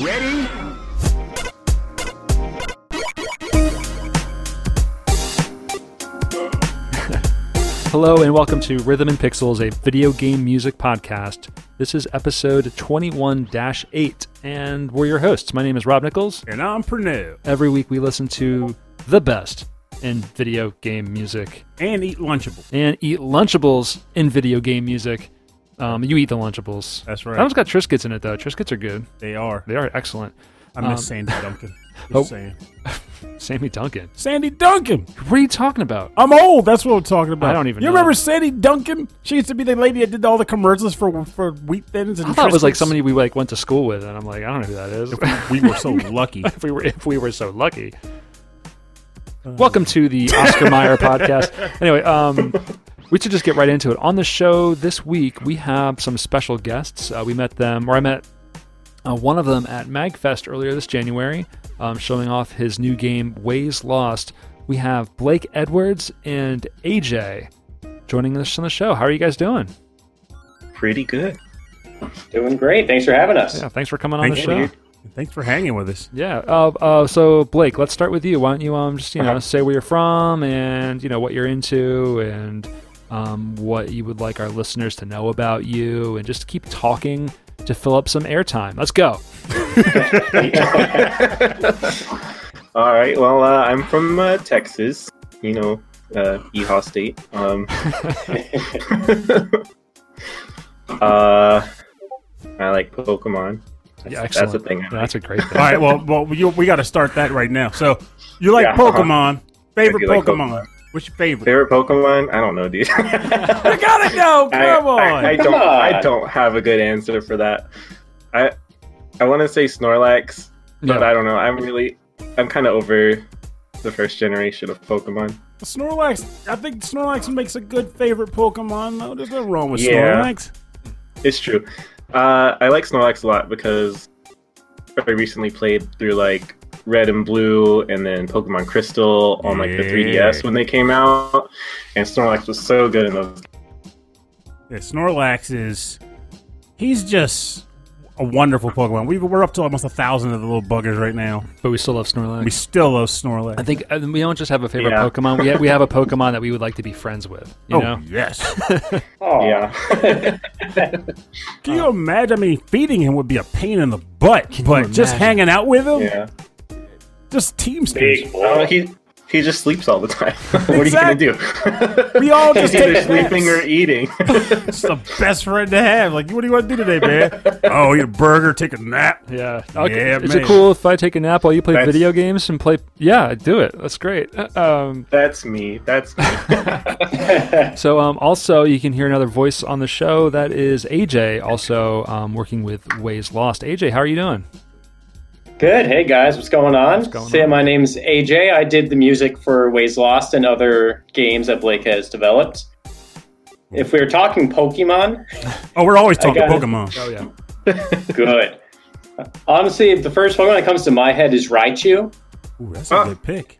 Ready? Hello and welcome to Rhythm and Pixels, a video game music podcast. This is episode 21 8, and we're your hosts. My name is Rob Nichols. And I'm Pernell. Every week we listen to the best in video game music And eat Lunchable. and eat Lunchables in video game music. Um, you eat the Lunchables. That's right. That one's got Triscuits in it, though. Triscuits are good. They are. They are excellent. I miss Um, Sandy Duncan. Oh. saying. Sammy Duncan. Sandy Duncan. What are you talking about? I'm old. That's what I'm talking about. I don't even You know. remember Sandy Duncan? She used to be the lady that did all the commercials for for Wheat Thins and I thought it was like somebody we like went to school with, and I'm like, I don't know who that is. we were so lucky. if we were if we were so lucky. Welcome to the Oscar Mayer podcast. Anyway, um, we should just get right into it. On the show this week, we have some special guests. Uh, we met them, or I met uh, one of them at MagFest earlier this January, um, showing off his new game Ways Lost. We have Blake Edwards and AJ joining us on the show. How are you guys doing? Pretty good. Doing great. Thanks for having us. Yeah, thanks for coming on the Thank show. you. Thanks for hanging with us. Yeah. Uh, uh, so Blake, let's start with you. Why don't you um just you know say where you're from and you know what you're into and um, what you would like our listeners to know about you and just keep talking to fill up some airtime. Let's go. All right. Well, uh, I'm from uh, Texas. You know, uh, Ehaw State. Um, uh, I like Pokemon. That's, Yeah, that's excellent. the thing. I That's a great All thing. right. Well, well, you, we got to start that right now. So, you like Yeah, uh-huh. Pokemon? Favorite I do like Pokemon? Pokemon. What's your favorite? Favorite Pokemon? I don't know, dude. You gotta know. I, Come on. I, I don't. Come on. I don't have a good answer for that. I I want to say Snorlax, but Yeah. I don't know. I'm really. I'm kind of over the first generation of Pokemon. Snorlax. I think Snorlax makes a good favorite Pokemon. though. There's nothing wrong with Yeah. Snorlax. It's true. Uh, I like Snorlax a lot because I recently played through like Red and Blue and then Pokemon Crystal on like the 3DS when they came out, and Snorlax was so good in those. Yeah, Snorlax is. He's just a wonderful Pokemon. We, we're up to almost a thousand of the little buggers right now. But we still love Snorlax. We still love Snorlax. I think uh, we don't just have a favorite Yeah. Pokemon. We have, we have a Pokemon that we would like to be friends with. You oh, know. yes. Oh, Yeah, Can you imagine? I mean, feeding him would be a pain in the butt, Can but just imagine? hanging out with him, yeah. Just team Big. Oh, boy. he he just sleeps all the time. what are you gonna do? We all just He's either sleeping naps. or eating. It's the best friend to have. Like, what do you want to do today, man? oh, eat a burger, take a nap. Yeah. Okay. Yeah, Is man. it cool if I take a nap while you play That's- video games and play? Yeah, do it. That's great. Um, That's me. That's me. So, um, also, you can hear another voice on the show. That is AJ, also um, working with Ways Lost. AJ, how are you doing? Good. Hey guys, what's going on? going Say, on? my name's AJ. I did the music for Ways Lost and other games that Blake has developed. If we were talking Pokemon, Oh, we're always talking got it. Pokemon. Oh yeah. good. Honestly, the first Pokemon that comes to my head is Raichu. Ooh, that's a good pick.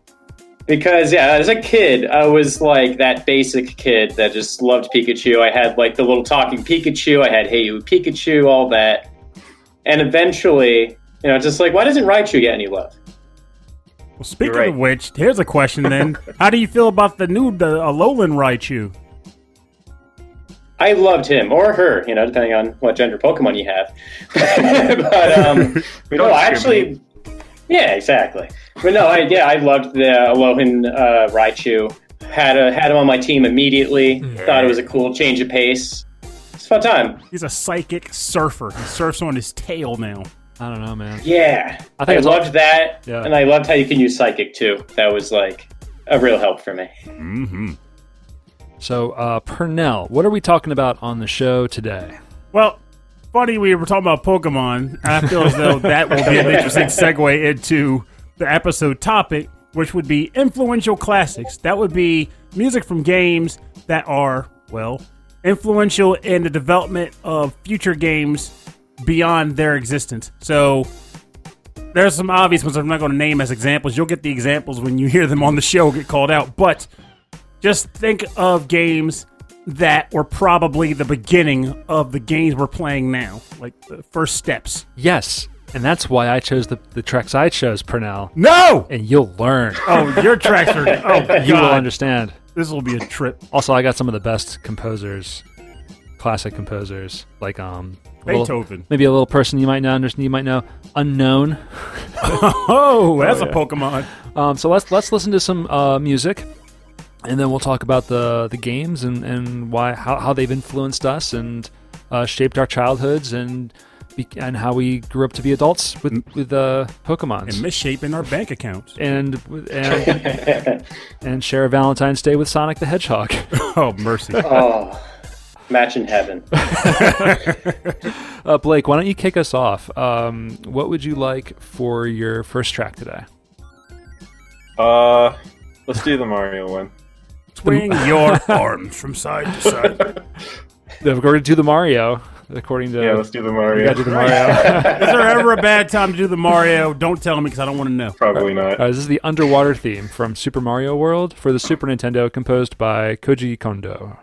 Because yeah, as a kid, I was like that basic kid that just loved Pikachu. I had like the little talking Pikachu. I had Hey You Pikachu, all that, and eventually, you know, just like why doesn't Raichu get any love? Well, speaking right. of which, here's a question then. How do you feel about the new the Alolan Raichu? I loved him or her, you know, depending on what gender Pokemon you have. but um, We no, don't actually, yeah, exactly. But no, I yeah, I loved the Alolan uh, Raichu. Had a, had him on my team immediately. Thought it was a cool change of pace. It's a fun time. He's a psychic surfer. He surfs on his tail now. I don't know, man. Yeah, I I, think it's loved that, Yeah. and I loved how you can use psychic too. That was like a real help for me. Mm-hmm. So, uh, Pernell, what are we talking about on the show today? Well, funny we were talking about Pokemon. and I feel as though that will be an interesting segue into the episode topic, which would be influential classics. That would be music from games that are, well, influential in the development of future games beyond their existence. So there's some obvious ones I'm not going to name as examples. You'll get the examples when you hear them on the show get called out. But just think of games that were probably the beginning of the games we're playing now, like the first steps. Yes. And that's why I chose the, the tracks I chose, Pernell. No. And you'll learn. Oh, your tracks are. Oh, God. you will understand. This will be a trip. Also, I got some of the best composers, classic composers, like um, a little- Beethoven. maybe a little person you might know, understand, you might know, unknown. Oh, that's Oh, a. Pokemon. Um, so let's let's listen to some uh, music, and then we'll talk about the the games and, and why how, how they've influenced us and uh, shaped our childhoods and and how we grew up to be adults with with uh, Pokemon And misshapen our bank accounts. and and and share a Valentine's Day with Sonic the Hedgehog. Oh, mercy. oh, match in heaven. Uh, Blake, why don't you kick us off? Um, what would you like for your first track today? Uh, let's do the Mario one. Swing your arms from side to side. According to the Mario, according to Yeah, let's do the Mario. gotta do the Mario. Is there ever a bad time to do the Mario? Don't tell me because I don't want to know. Probably not. Uh, this is the underwater theme from Super Mario World for the Super Nintendo, composed by Koji Kondo.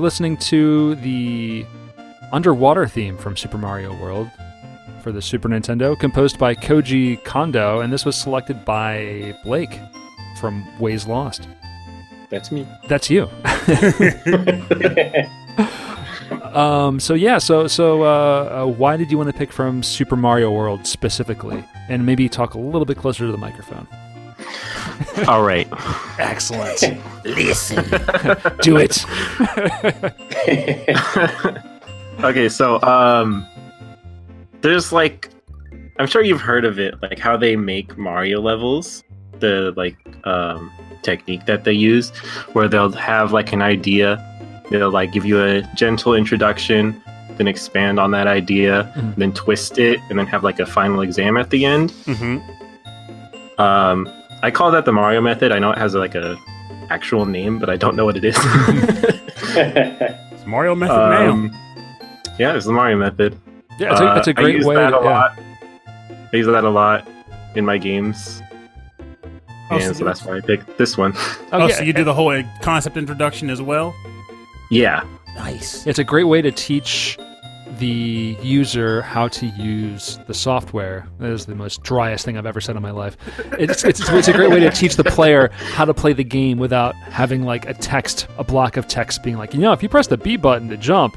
You're listening to the underwater theme from Super Mario World for the Super Nintendo, composed by Koji Kondo, and this was selected by Blake from Ways Lost. That's me. That's you. um, so yeah, so so uh, uh, why did you want to pick from Super Mario World specifically, and maybe talk a little bit closer to the microphone? All right. Excellent. Listen. Do it. okay, so um, there's like, I'm sure you've heard of it, like how they make Mario levels, the like um technique that they use, where they'll have like an idea, they'll like give you a gentle introduction, then expand on that idea, Mhm. then twist it, and then have like a final exam at the end. Mm-hmm. Um, I call that the Mario method. I know it has like a actual name, but I don't know what it is. It's Mario Method now. um, yeah, it's the Mario method. Yeah, it's a, Uh, it's a I great use way. that to- a yeah. lot. I use that a lot in my games, Oh, and so so that's why I picked this one. Oh, yeah, so you do the whole uh, concept introduction as well? yeah, Nice. It's a great way to teach the user how to use the software. That is the most driest thing I've ever said in my life. It's, it's, it's a great way to teach the player how to play the game without having like a text, a block of text being like, you know, if you press the B button to jump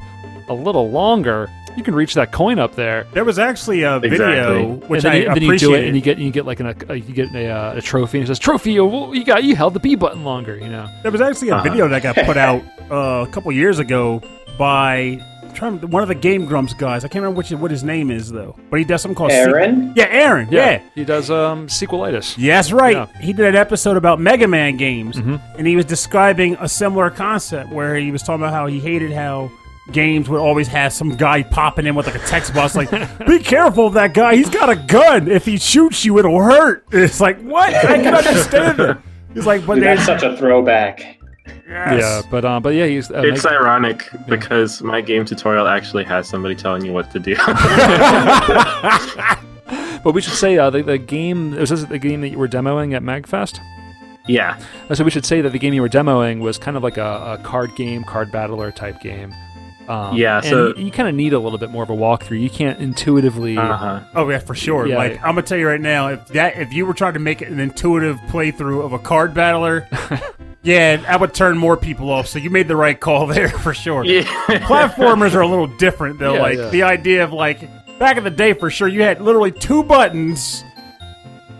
a little longer, you can reach that coin up there. There was actually a Exactly. video which and then, I you, and then you do it, and you get you get like an, a, you get a, uh, a trophy, and it says trophy. You, you got you held the B button longer. You know. There was actually a Uh-huh. video that got put out uh, a couple years ago by I'm trying to- one of the Game Grumps guys. I can't remember which what his name is though, but he does something called sequ- Arin? yeah, Arin. Yeah. He does um sequelitis. Yeah, that's right. Yeah. He did an episode about Mega Man games, Mhm. and he was describing a similar concept where he was talking about how he hated how games would always have some guy popping in with like a text box, like, "Be careful of that guy. He's got a gun. If he shoots you, it'll hurt." It's like, what? I can understand it. He's like, but Dude, that's such a throwback. Yes. Yeah, but um, but yeah, he's uh, it's Meg- ironic because my game tutorial actually has somebody telling you what to do. But we should say uh, the, the game was this the game that you were demoing at Magfest. yeah, Uh, So we should say that the game you were demoing was kind of like a, a card game, card battler type game. Um, Yeah, and so- you, you kind of need a little bit more of a walkthrough. You can't intuitively. uh huh. Oh yeah, for sure. Yeah. like I'm gonna tell you right now, if that if you were trying to make it an intuitive playthrough of a card battler, yeah, I would turn more people off. So you made the right call there for sure. Yeah, Platformers are a little different though. Yeah, like yeah. the idea of like back in the day for sure, you had literally two buttons.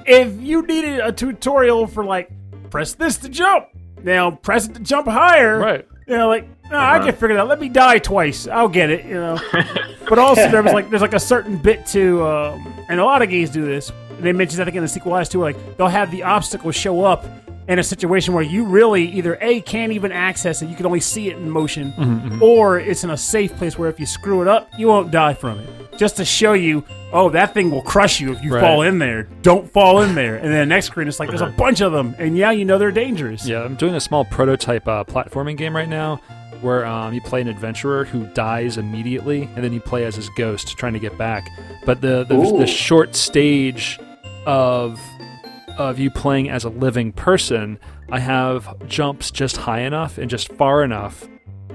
If you needed a tutorial for like, press this to jump. Now press it to jump higher. Right. You know, like no, I Uh-huh. can figure that. out. Let me die twice. I'll get it. You know. but also there was like there's like a certain bit to, um, and a lot of games do this. They mentioned I think in the sequelitis too. Like they'll have the obstacle show up in a situation where you really either a can't even access it, you can only see it in motion, or it's in a safe place where if you screw it up, you won't die from it. Just to show you, oh, that thing will crush you if you Right. fall in there. Don't fall in there. And then the next screen, it's like there's a bunch of them, and yeah, you know they're dangerous. Yeah, I'm doing a small prototype uh, platforming game right now where um, you play an adventurer who dies immediately, and then you play as his ghost trying to get back. But the the, the short stage of of you playing as a living person, I have jumps just high enough and just far enough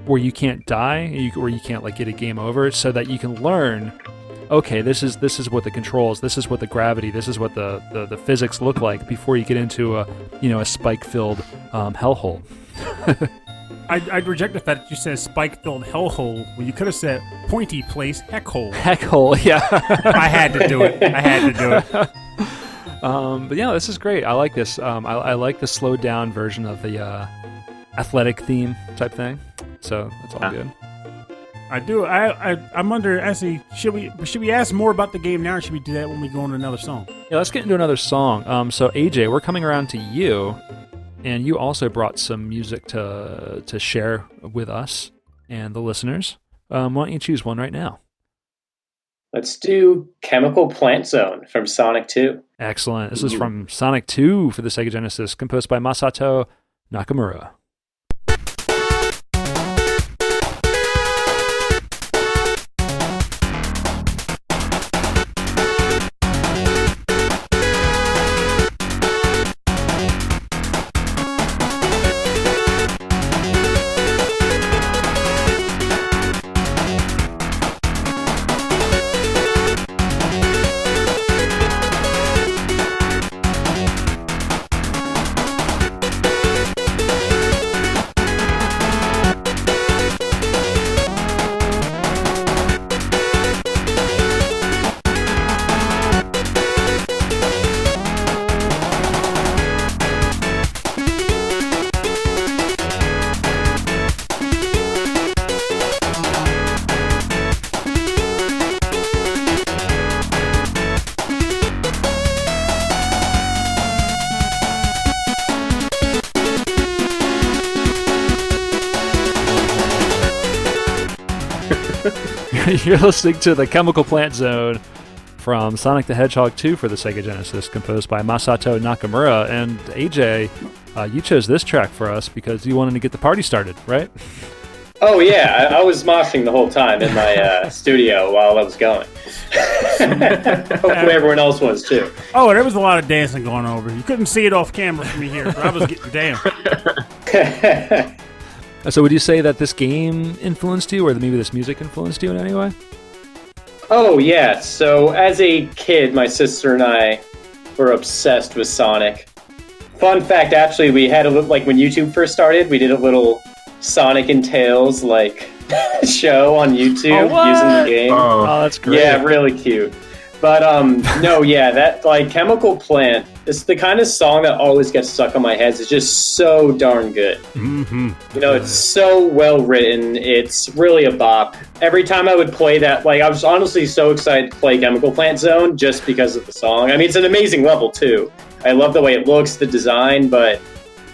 where you can't die, and you, where you can't like get a game over, so that you can learn. Okay, this is this is what the controls, this is what the gravity, this is what the, the, the physics look like before you get into a you know a spike filled um, hellhole. I'd, I'd reject the fact that you said spike-filled hellhole when you could have said pointy place heckhole. Heck hole, yeah. I had to do it. I had to do it. um, but yeah, this is great. I like this. Um, I, I like the slowed down version of the uh, athletic theme type thing. So that's all Ah. good. I do. I, I I'm under. Actually, should we should we ask more about the game now, or should we do that when we go into another song? Yeah, let's get into another song. Um, so AJ, we're coming around to you, and you also brought some music to to share with us and the listeners. Um, why don't you choose one right now? Let's do Chemical Plant Zone from Sonic 2. Excellent. This is from Sonic 2 for the Sega Genesis, composed by Masato Nakamura. You're listening to the Chemical Plant Zone from Sonic the Hedgehog 2 for the Sega Genesis, composed by Masato Nakamura. And AJ, uh, you chose this track for us because you wanted to get the party started, right? Oh, yeah. I, I was moshing the whole time in my uh, studio while I was going. Hopefully, everyone else was too. Oh, there was a lot of dancing going on over. You couldn't see it off camera from me here, but I was getting down. Uh, So, would you say that this game influenced you, or maybe this music influenced you in any way? Oh yeah. So as a kid, my sister and I were obsessed with Sonic. Fun fact, actually, we had a little like when YouTube first started, we did a little Sonic and Tails like show on YouTube Oh, using the game. Oh, Oh, that's great. Yeah, really cute. But um, no, yeah, that like Chemical Plant is the kind of song that always gets stuck on my head. It's just so darn good. Mm-hmm. You know, it's so well written. It's really a bop. Every time I would play that, like, I was honestly so excited to play Chemical Plant Zone just because of the song. I mean, it's an amazing level, too. I love the way it looks, the design, but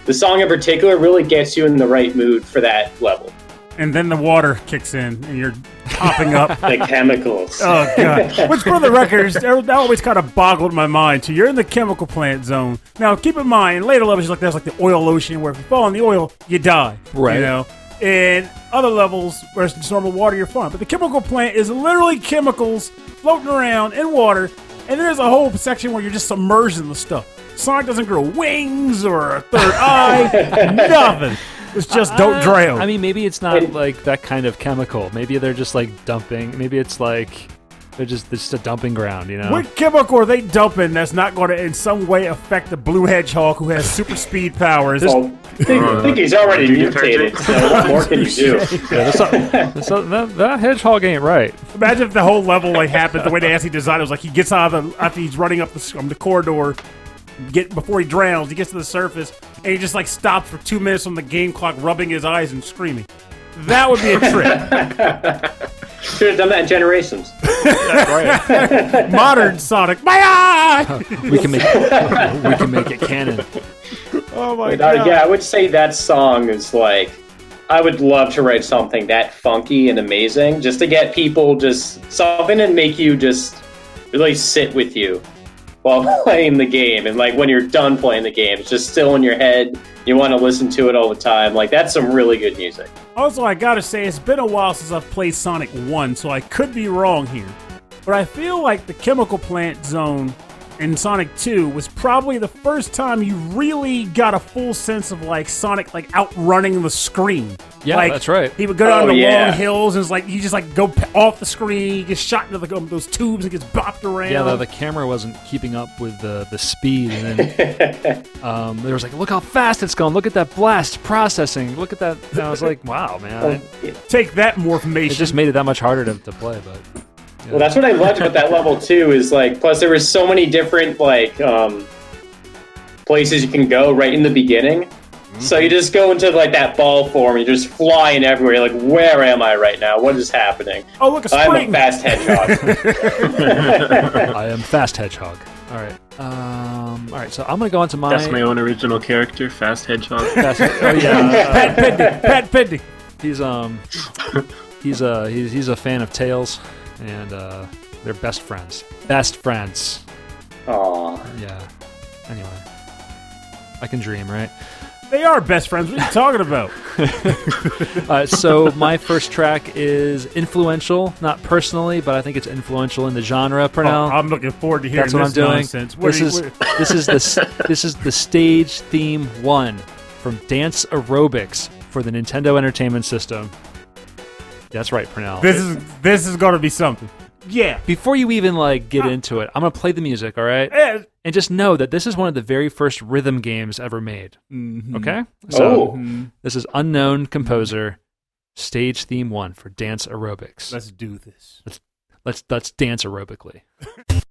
the song in particular really gets you in the right mood for that level. And then the water kicks in, and you're popping up. The chemicals. Oh god! Which, for the records, er, that always kind of boggled my mind. too. you're in the chemical plant zone. Now, keep in mind, in later levels, like there's like the oil ocean, where if you fall in the oil, you die. Right. You know. And other levels where it's just normal water, you're fine. But the chemical plant is literally chemicals floating around in water, and there's a whole section where you're just submerged in the stuff. Sonic doesn't grow wings or a third eye, nothing. It's just don't Uh, drown. I mean, maybe it's not like that kind of chemical. Maybe they're just like dumping. Maybe it's like They're just they're just a dumping ground, you know. What chemical are they dumping that's not going to in some way affect the blue hedgehog who has super speed powers? Well, I think, I think he's already mutated, so what more can you do? Yeah, that's not, that's not, that, that hedgehog ain't right. Imagine if the whole level like happened the way they actually designed it was like he gets out of the after he's running up the, um, the corridor, get before he drowns, he gets to the surface and he just like stops for two minutes on the game clock, rubbing his eyes and screaming. That would be a trick. Should have done that in Generations. Right. Modern Sonic, my eye! we can make we can make it canon. oh my But, god! yeah, I would say that song is like. I would love to write something that funky and amazing, just to get people just something to make you just really sit with you while playing the game, and like when you're done playing the game, it's just still in your head. You want to listen to it all the time. Like that's some really good music. Also, I gotta say, it's been a while since I've played Sonic 1, so I could be wrong here. But I feel like the chemical plant zone in Sonic 2 was probably the first time you really got a full sense of like Sonic like outrunning the screen. Yeah, like, that's right. He would go down Oh, the yeah. long hills and it's like you just like go p- off the screen, he gets shot into the, um, those tubes and gets bopped around. Yeah, the, the camera wasn't keeping up with the the speed, and then um, there was like, look how fast it's going. Look at that blast processing. Look at that. And I was like, wow, man. It, Take that morphmation. it just made it that much harder to, to play, but. Well, that's what I loved about that level too. Is like, plus there was so many different like um, places you can go right in the beginning. So you just go into like that ball form, you're just flying everywhere. You're like, where am I right now? What is happening? oh, look, a I'm a fast hedgehog. I am Fast Hedgehog. All right. Um, all right. So I'm gonna go on to my. That's my own original character, Fast Hedgehog. Fast- oh yeah. Pat Pendy, Pat Pendy. He's um. He's a he's, he's a fan of Tails, and uh, they're best friends. Best friends. Aw. Yeah. Anyway, I can dream, right? They are best friends. What are you talking about? Uh, so my first track is influential, not personally, but I think it's influential in the genre. Pernell. Oh, I'm looking forward to hearing That's what I'm this doing. nonsense. What This are is you- this is the this is the stage theme one from Dance Aerobics for the Nintendo Entertainment System. That's right, Pernell. This is this is gonna be something. Yeah. Before you even like get into it, I'm gonna play the music, all right? Eh, And just know that this is one of the very first rhythm games ever made. mhm. Okay, so Oh. this is unknown composer, stage theme one for Dance Aerobics. Let's do this. Let's let's dance aerobically.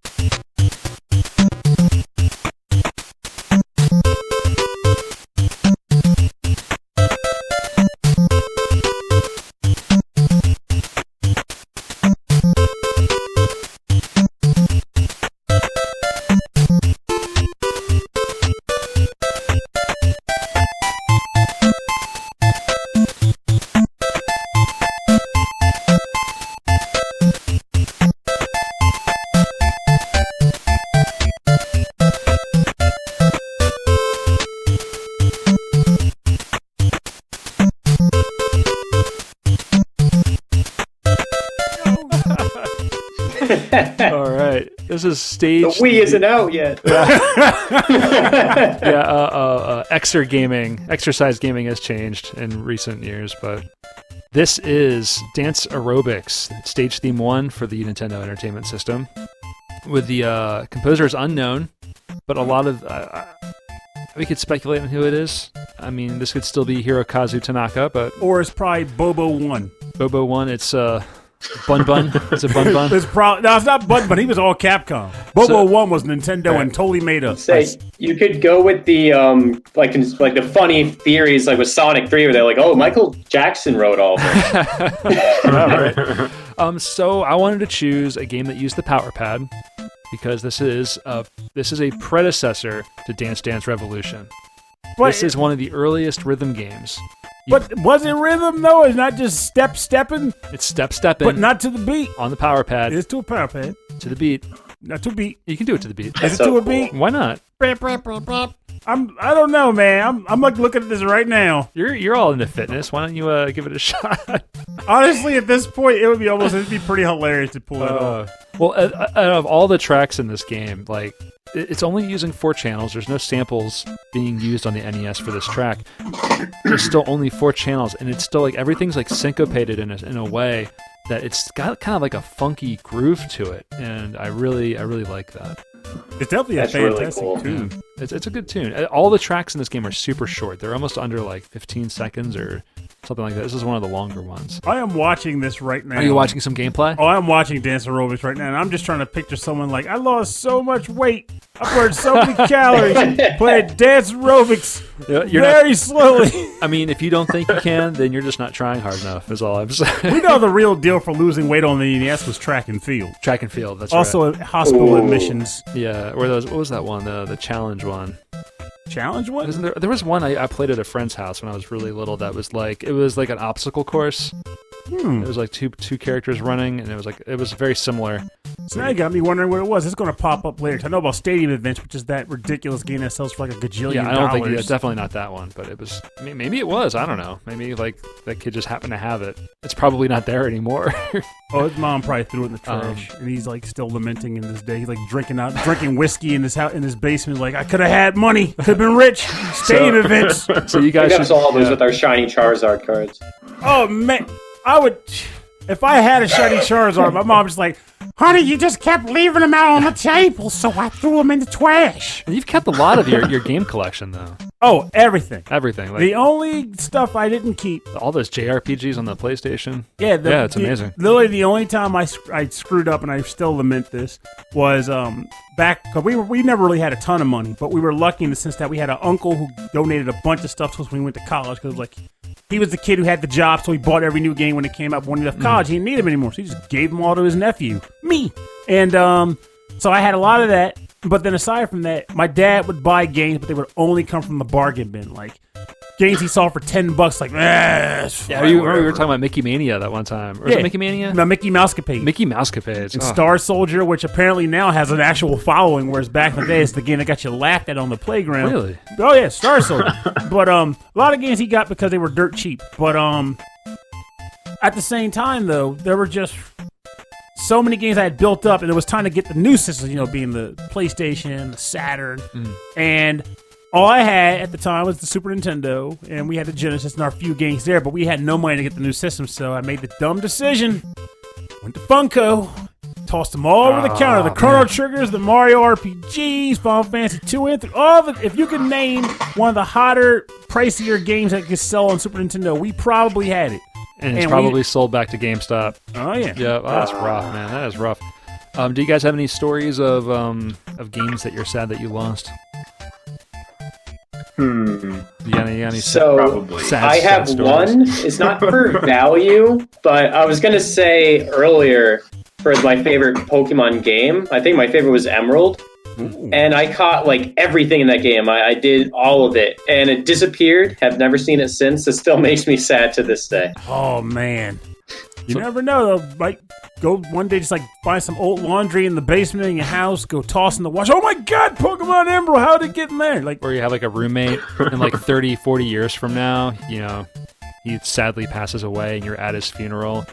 right, this stage. The Wii isn't out yet. yeah, uh, uh, uh, Exer gaming, exercise gaming has changed in recent years, but this is Dance Aerobics, stage theme one for the Nintendo Entertainment System. With the uh, composer is unknown, but a lot of uh, uh, we could speculate on who it is. I mean, this could still be Hirokazu Tanaka, but Or it's probably Bobo One. Bobo one, it's uh, Bun Bun. It's a Bun Bun. It's probably no, it's not Bun but he was all Capcom. Bobo So- One was Nintendo and totally made up. Say you could go with the um like like the funny theories like with Sonic Three where they're like, oh, Michael Jackson wrote all this. Um, so I wanted to choose a game that used the Power Pad because this is a this is a predecessor to Dance Dance Revolution. But, this is one of the earliest rhythm games. But was it rhythm though? It's not just step stepping, It's step stepping but not to the beat. on the Power Pad It's to a power pad, to the beat. not to a beat. You can do it to the beat. Is it so to a cool. beat? Why not? I'm. I don't know, man. I'm. I'm like looking at this right now. You're you're all into fitness. Why don't you uh, give it a shot? Honestly, at this point, it would be almost. It'd be pretty hilarious to pull it off. Uh, well, out out of all the tracks in this game, like it's only using four channels. There's no samples being used on the NES for this track. There's still only four channels, and it's still like everything's like syncopated in a, in a way that it's got kind of like a funky groove to it, and I really I really like that. It's definitely That's a really fantastic cool. tune. It's it's a good tune. Uh, All the tracks in this game are super short. They're almost under like 15 seconds or something like that. This is one of the longer ones. I am watching this right now. Are you watching some gameplay? Oh, I'm watching Dance Aerobics right now, and I'm just trying to picture someone like I lost so much weight, I burned so many calories playing Dance Aerobics You're not, very slowly. I mean, if you don't think you can, then you're just not trying hard enough. Is all I'm saying. we know the real deal for losing weight on the NES was track and field. Track and field. That's right. Also, right. hospital Ooh. admissions Yeah. Or those. What was that one? The the challenge one. Challenge. What? Wasn't there? There was one I, I played at a friend's house when I was really little. That was like it was like an obstacle course. Hmm. It was like two two characters running, and it was like it was very similar. So now you got me wondering what it was. It's going to pop up later. I know about Stadium Events, which is that ridiculous game that sells for like a gajillion Yeah, I don't think dollars. it's definitely not that one, but it was. Maybe it was. I don't know. Maybe like that kid just happened to have it. It's probably not there anymore. Oh, his mom probably threw it in the Um, trash, and he's like still lamenting in this day. He's like drinking out, drinking whiskey in his house, in his basement. Like I could have had money, could have been rich. Stadium events. so you We guys got should. us all those yeah. with our shiny Charizard cards. Oh man, I would. If I had a shiny Charizard, my mom was like, "Honey, you just kept leaving them out on the table, so I threw them in the trash." And You've kept a lot of your, your game collection though. Oh, everything. Everything. Like The only stuff I didn't keep. all those JRPGs on the PlayStation. Yeah, the, Yeah, it's the- amazing. Literally, the only time I, I screwed up, and I still lament this, was um back because we were, we never really had a ton of money, but we were lucky in the sense that we had an uncle who donated a bunch of stuff to us when we went to college because like he was the kid who had the job, so he bought every new game when it came out. When he left college, he didn't need them anymore, so he just gave them all to his nephew, me, and um so I had a lot of that. But then aside from that, my dad would buy games, but they would only come from the bargain bin, like. Games he saw for ten bucks, like, Yeah, you remember we were talking about Mickey Mania that one time. Or Yeah. it Mickey Mania? No, Mickey Mousecapade. Mickey Mousecapades. and Oh. Star Soldier, which apparently now has an actual following, whereas back in the day, it's the game that got you laughed at on the playground. Really? Oh yeah, Star Soldier. but um, a lot of games he got because they were dirt cheap. But um, at the same time though, there were just so many games I had built up, and it was time to get the new systems. You know, being the PlayStation, the Saturn, and all I had at the time was the Super Nintendo, and we had the Genesis and our few games there, but we had no money to get the new system, so I made the dumb decision. Went to Funco, tossed them all over the Ah, counter. The Chrono. Triggers, the Mario RPGs, Final Fantasy 2 and 3, all the if you could name one of the hotter, pricier games that could sell on Super Nintendo, we probably had it. and it's and we- probably sold back to GameStop. Oh yeah. Yeah, well, that's rough, man. That is rough. Um, do you guys have any stories of um, of games that you're sad that you lost? Hmm. You got any, you got any So Probably. sad, I have stories? one. It's not for value, but I was gonna say earlier for my favorite Pokemon game. I think my favorite was Emerald, and I caught like everything in that game. I, I did all of it, and it disappeared. Have never seen it since. It still makes me sad to this day. Oh man. You So- never know though. Like go one day just like find some old laundry in the basement in your house, go toss in the wash. Oh my god, Pokemon Emerald, how did it get in there? Like Where you have like a roommate, and like 30, 40 years from now, you know, he sadly passes away, and you're at his funeral,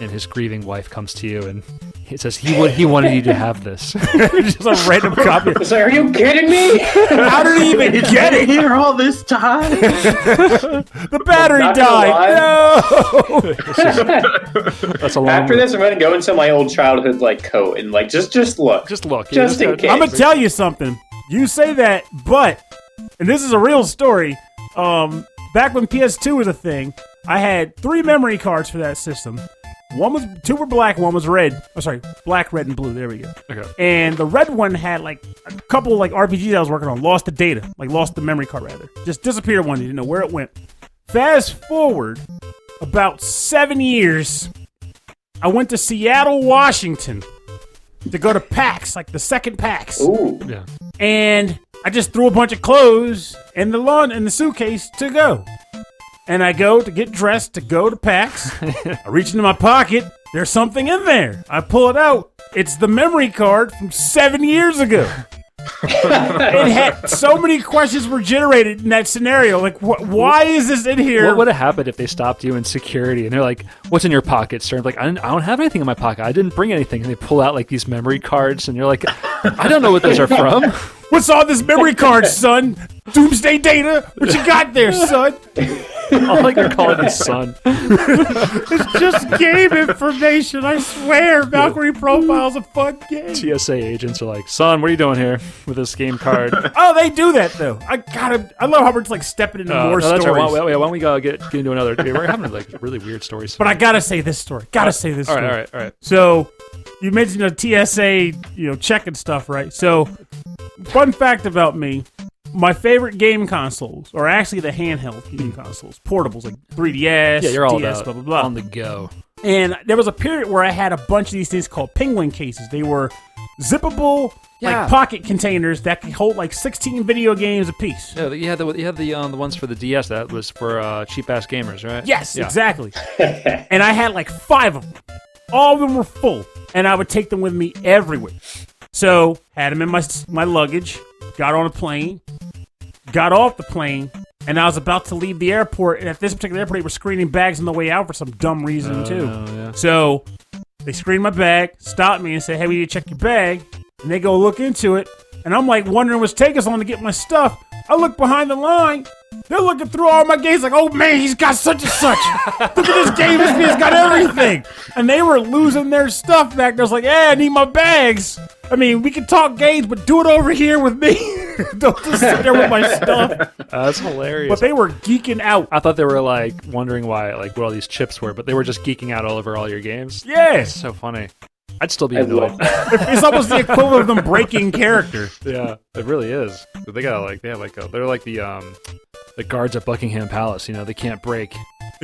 and his grieving wife comes to you and he says he would he wanted you to have this. just a random copy. It's like, are you kidding me? How did he even get it? here all this time. The battery Not died. No. That's a long. After this, I'm gonna go into my old childhood like coat and like just just look. just look. you Just in gotta- case. I'm gonna tell you something. You say that, but and this is a real story. Um, back when PS2 was a thing, I had three memory cards for that system. One was two were black, one was red. Oh, sorry, black, red, and blue. There we go. Okay. And the red one had like a couple like RPGs I was working on. Lost the data, like lost the memory card rather. Just disappeared one. You didn't know where it went. Fast forward about seven years, I went to Seattle, Washington, to go to PAX, like the second PAX Ooh, Yeah. and I just threw a bunch of clothes in the lawn in the suitcase to go. And I go to get dressed to go to PAX. I reach into my pocket. There's something in there. I pull it out. It's the memory card from seven years ago. it had so many questions were generated in that scenario. Like, wh- why is this in here? What would have happened if they stopped you in security and they're like, "What's in your pocket, sir?" I'm like, I, didn't, "I don't have anything in my pocket. I didn't bring anything." And they pull out like these memory cards, and you're like, "I don't know what those are from." What's on this memory card, son? Doomsday data? What you got there, son? I like you're calling his son. It's just game information. I swear, Valkyrie Profile's a fun game. TSA agents are like, son, what are you doing here with this game card? Oh, they do that though. I gotta. I love how we're just like stepping into Uh, more no, that's stories. right. Why, why, why don't we go get, get into another? We're having like really weird stories. But I gotta say this story. Gotta say this all story. right, all right, all right. So you mentioned the TSA, you know, checking stuff, right? So fun fact about me. My favorite game consoles are actually the handheld game consoles, portables like 3DS, Hmm. Yeah, you're all DS, blah blah blah. on the go. And there was a period where I had a bunch of these things called penguin cases. They were zippable, Yeah. like pocket containers that could hold like 16 video games apiece. Yeah, you had the you had the um, the ones for the DS that was for uh, cheap ass gamers, right? Yes, Yeah. exactly. and I had like five of them. All of them were full, and I would take them with me everywhere. So had them in my my luggage. Got on a plane. Got off the plane, and I was about to leave the airport. And at this particular airport, they were screening bags on the way out for some dumb reason oh, too. Oh, yeah. So they screened my bag, stopped me, and said, "Hey, we need to check your bag." And they go look into it, and I'm like wondering what's taking so long to get my stuff. I look behind the line. They're looking through all my games like, "Oh man, he's got such and such. look at this game. This man's got everything." And they were losing their stuff back. there. I was like, "Hey, I need my bags." I mean, we can talk games, but do it over here with me. Don't just sit there with my stuff. that's hilarious. But they were geeking out. I thought they were like wondering why, like what all these chips were, but they were just geeking out all over all your games. Yeah, Yes, So funny. I'd still be annoyed. it's almost the equivalent of them breaking character. yeah, it really is. They got like they have like a, they're like the um the guards at Buckingham Palace. You know, they can't break.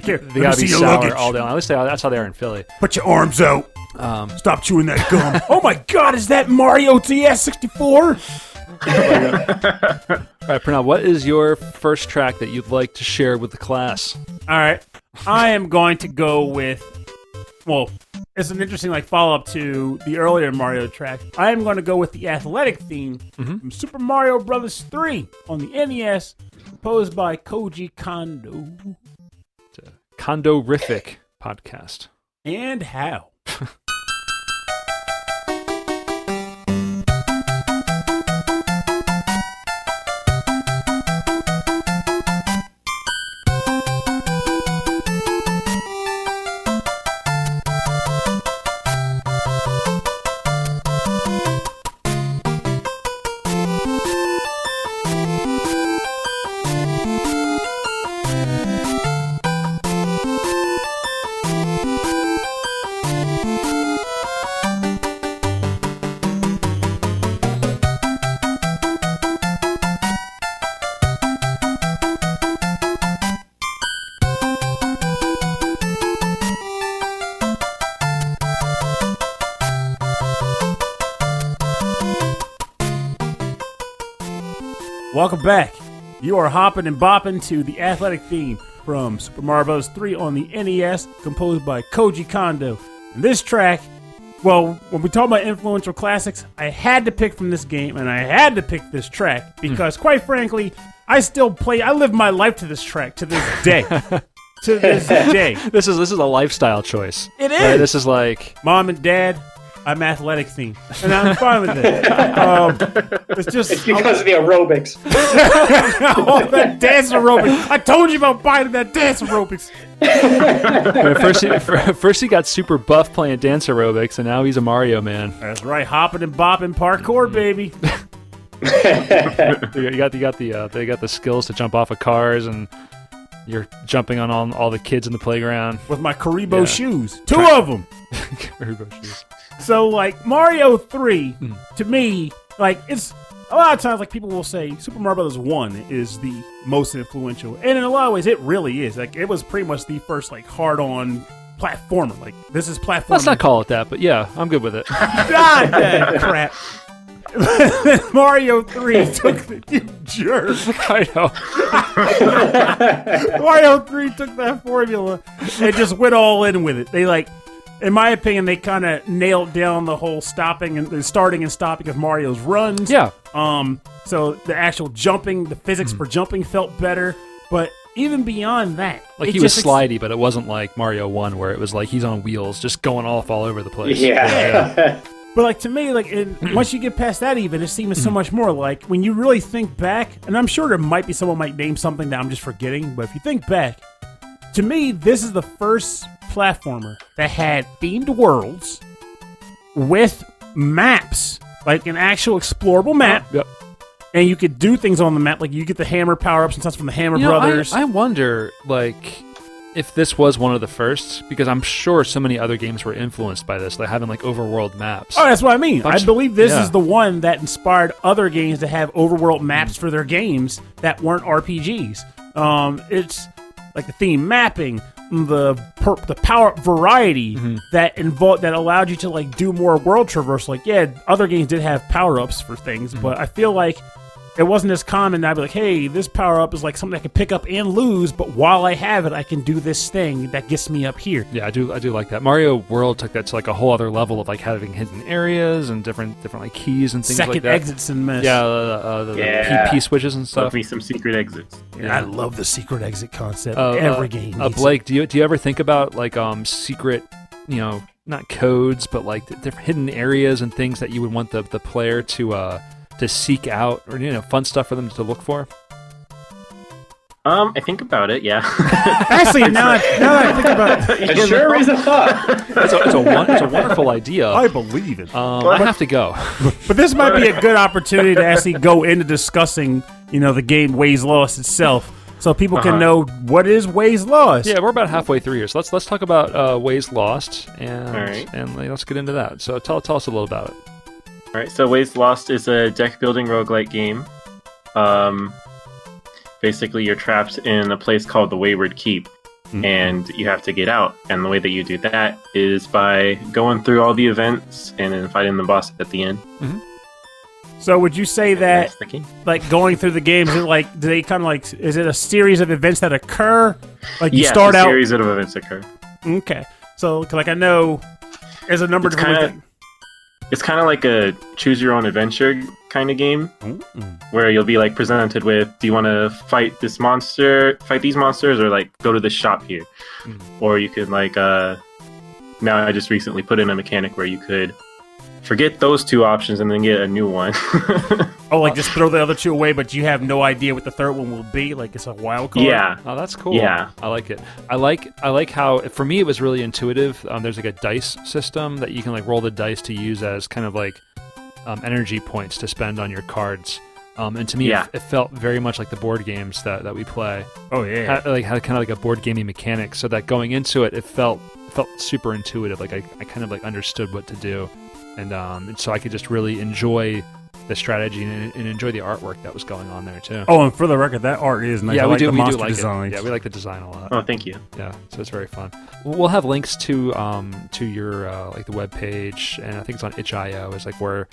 Here, They gotta be sour all day long. At least they, that's how they are in Philly. Put your arms out. Um, Stop chewing that gum. oh my god, is that Mario TS64? all right, Pernell, what is your first track that you'd like to share with the class? All right. I am going to go with well, it's an interesting like follow up to the earlier Mario track. I am going to go with the athletic theme from Super Mario Brothers 3 on the NES, composed by Koji Kondo. Condo Rific podcast. And how? Welcome back. You are hopping and bopping to the athletic theme from Super Mario Bros. 3 on the NES, composed by Koji Kondo. And this track, well, when we talk about influential classics, I had to pick from this game, and I had to pick this track hmm. because, quite frankly, I still play. I live my life to this track to this day. to this day, This is this is a lifestyle choice. It is. Right, this is like Mom and Dad, I'm athletic theme, and I'm fine with it. Um, it's just It's because of the aerobics. all that dance aerobics. I told you about buying that dance aerobics. First he, first he got super buff playing dance aerobics, and now he's a Mario man. That's right, hopping and bopping parkour, baby. You got you got the uh, they got the skills to jump off of cars, and you're jumping on all, all the kids in the playground. With my Kuribo Yeah. shoes, two of them. Kuribo shoes. So, like Mario Three, Hmm. to me, like it's a lot of times like people will say Super Mario Brothers One is the most influential, and in a lot of ways, it really is. Like it was pretty much the first like hard-on platformer. Like this is platformer. Let's not call it that, but yeah, I'm good with it. God damn crap. Mario 3 took the, you jerk. I know. Mario 3 took that formula and just went all in with it. They like in my opinion, they kind of nailed down the whole stopping and the starting and stopping of Mario's runs. Yeah, Um, so the actual jumping, the physics mm-hmm. for jumping felt better. But even beyond that, like it he was just ex- slidey, but it wasn't like Mario One, where it was like he's on wheels, just going off all over the place. Yeah. But like to me, like in, mm-hmm. once you get past that, even it seems so mm-hmm. much more like when you really think back. And I'm sure there might be someone might name something that I'm just forgetting. But if you think back, to me, this is the first platformer that had themed worlds with maps, like an actual explorable map, Yep. and you could do things on the map. Like you get the hammer power ups and stuff from the Hammer You know, I- Brothers. I, wonder, like, if this was one of the first, because I'm sure so many other games were influenced by this, like having like overworld maps. Oh, that's what I mean. I believe this yeah. is the one that inspired other games to have overworld maps for their games that weren't RPGs. Um, it's like the theme mapping, the per- the power variety Mm-hmm. that involved that allowed you to like do more world traverse. Like, yeah, other games did have power ups for things, Mm-hmm. but I feel like it wasn't as common. I'd be like, hey, this power up is like something I can pick up and lose, but while I have it, I can do this thing that gets me up here. Yeah, I do. I do like that. Mario World took that to like a whole other level of like having hidden areas and different different like keys and things Second like that. exits and mess. Yeah, uh, uh, the, the Yeah. PP switches and Love stuff. me some secret exits. And I love the secret exit concept. Uh, Every uh, game. Uh, needs it. Blake, do you do you ever think about like um secret, you know, not codes, but like the different hidden areas and things that you would want the the player to uh to seek out or you know fun stuff for them to look for? Um, I think about it. Yeah. Actually, now, I- now that I think about it, It sure is a thought. It's a, it's a, won- it's a wonderful idea. I believe it. Um, I have to go. But this might be a good opportunity to actually go into discussing, you know, the game Ways Lost itself, so people can Uh-huh. know what is Ways Lost. Yeah, we're about halfway through here, so let's let's talk about uh, Ways Lost and All right. and let's get into that. So tell tell us a little about it. All right, so Ways Lost is a deck building roguelike game. Um, basically, you're trapped in a place called the Wayward Keep, and you have to get out. And the way that you do that is by going through all the events and then fighting the boss at the end. So would you say that, That's the game. like, going through the games, is it like, do they kind of like, is it a series of events that occur? Like, you yes, start a out. series of events occur. Okay. So, like, I know there's a number of It's different kinda- It's kind of like a choose your own adventure kind of game. ways where you'll be like presented with do you want to fight this monster fight these monsters or like go to the shop here Mhm. or you can like uh now i just recently put in a mechanic where you could forget those two options and then get a new one Oh, like just throw the other two away, but you have no idea what the third one will be. Like it's a wild card. yeah Oh, that's cool. Yeah. I like it. I like I like how for me it was really intuitive. Um, there's like a dice system that you can like roll the dice to use as kind of like um, energy points to spend on your cards. Um, and to me, Yeah. it, it felt very much like the board games that, that we play. Oh yeah. Had, like had kind of like a board gaming mechanic, so that going into it, it felt felt super intuitive. Like I, I kind of like understood what to do, and um, and so I could just really enjoy the strategy and, and enjoy the artwork that was going on there too. Oh, and for the record, that art is nice. yeah, I we like do. the we monster do like designs. it. Yeah, we like the design a lot. oh thank you Yeah, so it's very fun. We'll have links to um to your uh, like the web page, and I think it's on itch.io is like where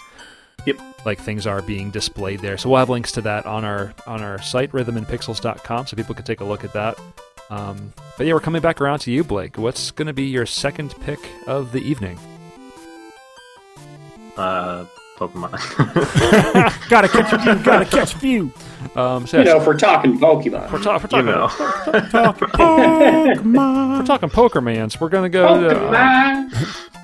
Yep. like things are being displayed there. So we'll have links to that on our on our site rhythmandpixels.com, so people can take a look at that. Um, but yeah, we're coming back around to you, Blake. What's going to be your second pick of the evening? Uh pokemon gotta catch a few. Gotta catch a few. Um, so You know, if we're talking Pokemon. we're, ta- we're you talking know Talking Pokemon. we're talking Pokemon. So We're going to go to. uh,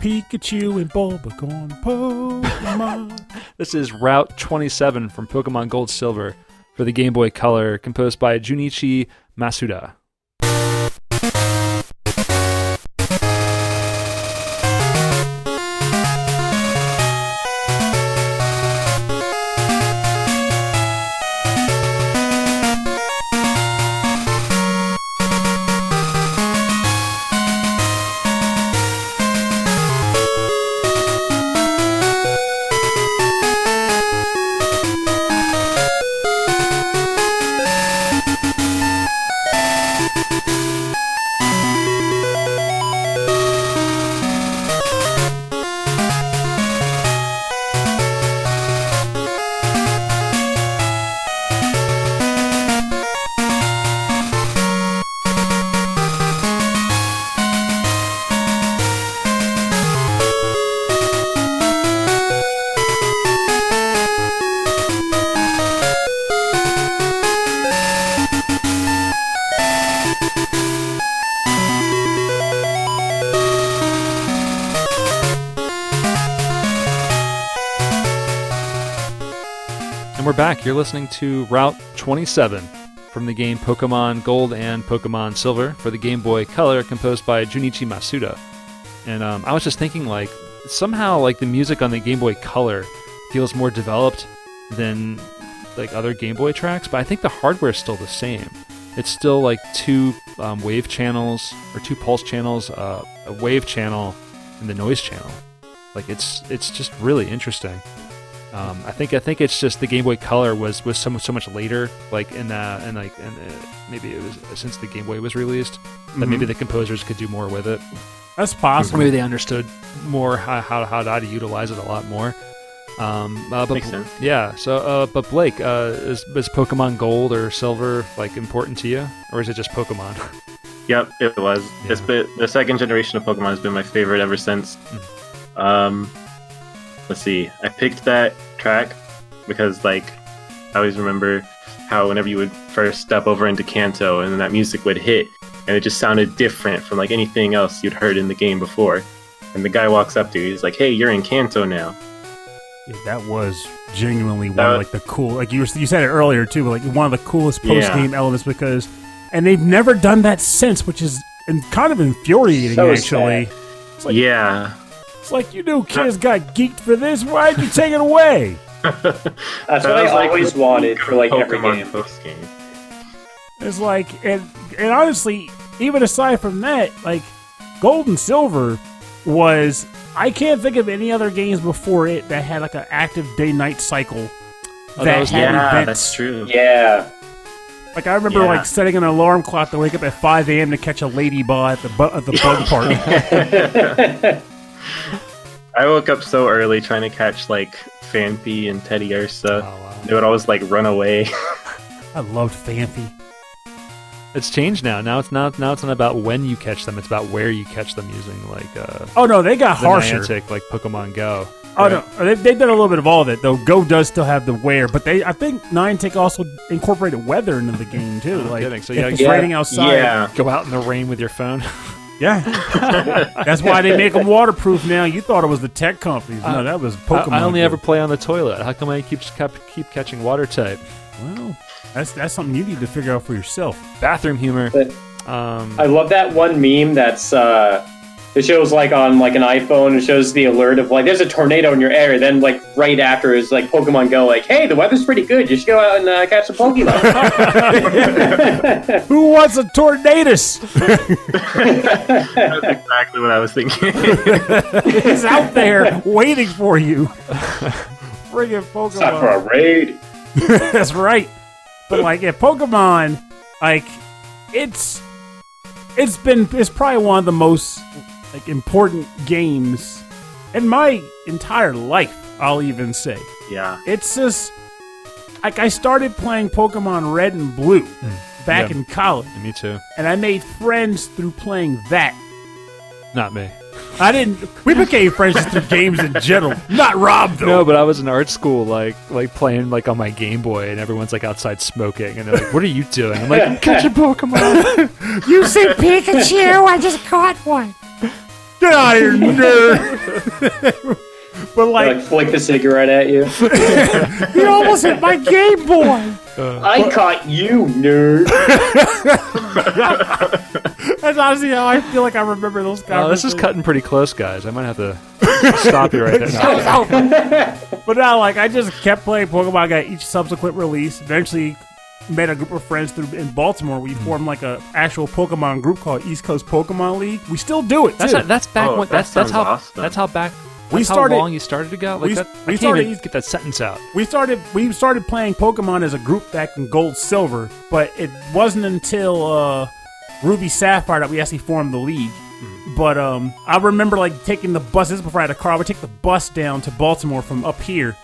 Pikachu and Bulbagon. Pokemon. This is Route 27 from Pokemon Gold Silver for the Game Boy Color, composed by Junichi Masuda. You're listening to Route 27 from the game Pokemon Gold and Pokemon Silver for the Game Boy Color, composed by Junichi Masuda. And um, I was just thinking, like, somehow, like the music on the Game Boy Color feels more developed than like other Game Boy tracks, but I think the hardware is still the same. It's still like two um, wave channels or two pulse channels, uh, a wave channel, and the noise channel. Like it's it's just really interesting. Um, I think I think it's just the Game Boy Color was was so much, so much later, like in the and like and uh, maybe it was since the Game Boy was released that maybe the composers could do more with it. That's Or possible. maybe they understood more how how, how to utilize it a lot more. Um, uh, but Makes sense. yeah. So, uh, but Blake, uh, is is Pokemon Gold or Silver like important to you, or is it just Pokemon? Yep, it was. Yeah. It's been the second generation of Pokemon has been my favorite ever since. Um, let's see. I picked that track because, like, I always remember how whenever you would first step over into Kanto and then that music would hit, and it just sounded different from like anything else you'd heard in the game before. And the guy walks up to you, he's like, "Hey, you're in Kanto now." Yeah, that was genuinely one That- of like the cool. Like you were, you said it earlier too, but like one of the coolest post game elements because, and they've never done that since, which is kind of infuriating So actually. sad. Like, yeah, it's like you knew kids got geeked for this. Why'd you take it away? That's what I like, always wanted for like of every game. post game. It's like, and and honestly, even aside from that, like Gold and Silver was. I can't think of any other games before it that had like an active day-night cycle. Oh, that was- had Yeah, events. that's true. Yeah. Like I remember, Yeah. like setting an alarm clock to wake up at 5 a.m. to catch a lady ball at the bu- at the bug party. I woke up so early trying to catch like Phanpy and Teddiursa. Oh, wow. They would always like run away. I loved Phanpy. It's changed now. Now it's not now it's not about when you catch them. It's about where you catch them using like uh, Oh no, they got the harsher. Niantic, like Pokemon Go. Oh right? no, they, they've done a little bit of all of it though. Go does still have the where, but they I think Niantic also incorporated weather into the game too. No like kidding. So, if yeah, it's yeah. raining outside, yeah, Go out in the rain with your phone. yeah. That's why they make them waterproof now. You thought it was the tech companies. No, Uh, that was Pokemon. I only Go. ever play on the toilet. How come I keep kept, keep catching water type? Well, that's that's something you need to figure out for yourself. Bathroom humor. But Um, I love that one meme that's uh it shows like on like an iPhone, it shows the alert of like there's a tornado in your area. Then like right after is like Pokemon Go, like, hey, the weather's pretty good. You should go out and uh, catch some Pokemon. Who wants a tornadus? that's exactly what I was thinking. He's out there waiting for you. Friggin' it's time for a raid. That's right. But like, yeah, Pokemon, like, it's it's been it's probably one of the most like important games in my entire life. I'll even say yeah, it's just like I started playing Pokemon Red and Blue hmm. back Yeah. in college, me too. and I made friends through playing that. Not me. I didn't. We became friends just through games in general. Not Rob though. No, but I was in art school, like like playing like on my Game Boy, and everyone's like outside smoking, and they're like, "What are you doing?" I'm like, "Catch a Pokemon." you see Pikachu? I just caught one. Get out of here, nerd! but like, like flick the cigarette at you. you almost hit my Game Boy. Uh, I caught you, nerd. That's honestly how I feel like I remember those guys. Oh, this is cutting pretty close, guys. I might have to stop you right there. No. But now, like, I just kept playing Pokemon. I got each subsequent release. Eventually, met a group of friends through in Baltimore. We Hmm. formed like a actual Pokemon group called East Coast Pokemon League. We still do it. That's too. that's back Oh, when that that's that's how awesome. that's how back We started- how long you started ago. Like we- that, we I can't started- even get that sentence out. we started we started playing Pokemon as a group back in Gold Silver, but it wasn't until uh, Ruby Sapphire that we actually formed the league. But um, I remember like taking the bus. This is before I had a car. I would take the bus down to Baltimore from up here,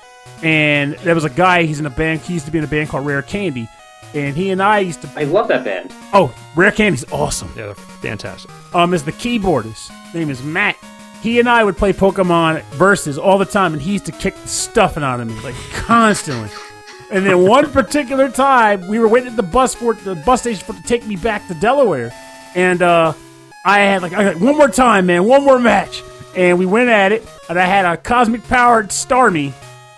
and there was a guy. He's in a band. He used to be in a band called Rare Candy, and he and I used to. I love that band. Oh, Rare Candy's awesome. Yeah, they're fantastic. um, is the keyboardist. Name is Matt. He and I would play Pokemon versus all the time, and he used to kick the stuffing out of me like constantly. And then one particular time, we were waiting at the bus for the bus station for to take me back to Delaware, and uh, I had like, I got one more time, man, one more match, and we went at it, and I had a cosmic powered Starmie.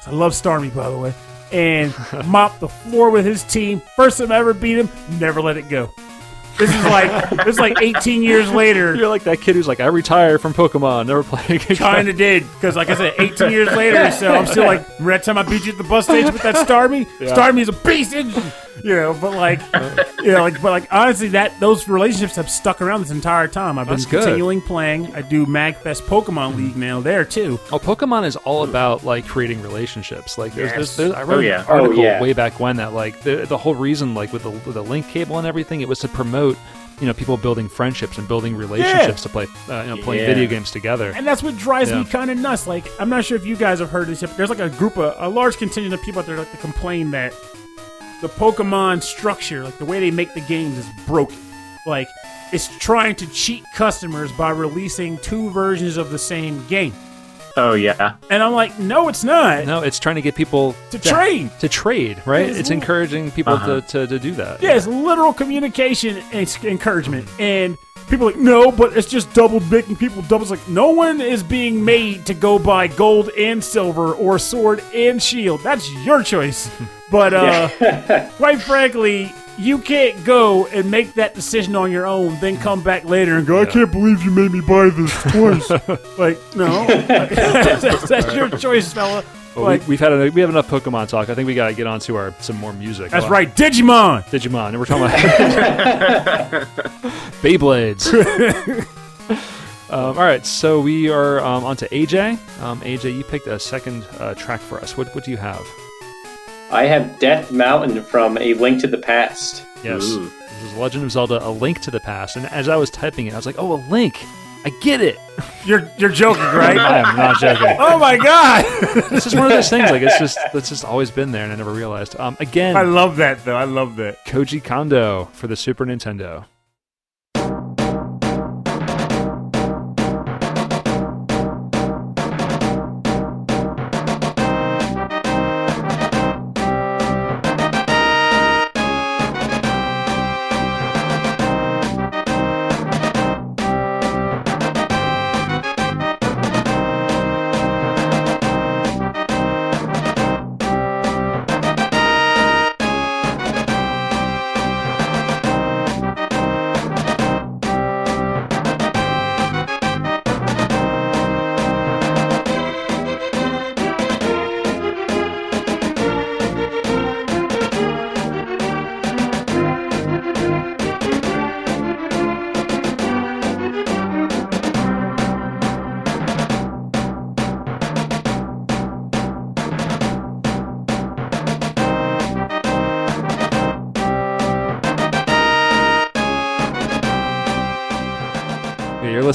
I love Starmie, by the way. And mop the floor with his team. First time I ever beat him, never let it go. This is like this is like 18 years later. You're like that kid who's like, I retire from Pokemon, never play again. Kind of did because, like I said, 18 years later, so I'm still like, that time I beat you at the bus station with that Starmie? Yeah. Starmie's a beast? You know. But like, you know, like, but like honestly, that those relationships have stuck around this entire time. I've been That's good. continuing playing. I do Magfest Pokemon League now there too. Oh, Pokemon is all about like creating relationships. Like, there's, Yes. there's, there's, I read Oh, an yeah. article Oh, yeah. way back when that like the, the whole reason like with the, with the link cable and everything, it was to promote you know people building friendships and building relationships to play uh, you know playing Yeah. video games together. And that's what drives me kind of nuts. Like, I'm not sure if you guys have heard this, but there's like a group of a large contingent of people out there like to complain that the Pokemon structure, like the way they make the games, is broken. Like, it's trying to cheat customers by releasing two versions of the same game. Oh yeah. And I'm like, no, it's not. No, it's trying to get people To trade. To trade, right? It's It's li- encouraging people Uh-huh. to, to, to do that. Yeah, it's literal communication and it's encouragement. And people are like, no, but it's just double making people double. It's like, no one is being made to go buy gold and silver or sword and shield. That's your choice. But uh, quite frankly, you can't go and make that decision on your own, then come back later and go, I can't believe you made me buy this twice. like, no, that's, that's your choice, fella. Well, like, we, we've had a, we have enough Pokemon talk. I think we got to get on to our some more music. that's Well, right, Digimon. Digimon, and we're talking about Beyblades. um, all right, so we are um, on to AJ. Um, AJ, you picked a second uh, track for us. What what do you have? I have Death Mountain from A Link to the Past. Yes, Ooh. this is Legend of Zelda: A Link to the Past. And as I was typing it, I was like, "Oh, a link! I get it." You're you're joking, right? I am not joking. oh my god! It's just one of those things. Like it's just it's just always been there, and I never realized. Um, again, I love that though. I love that. Koji Kondo for the Super Nintendo.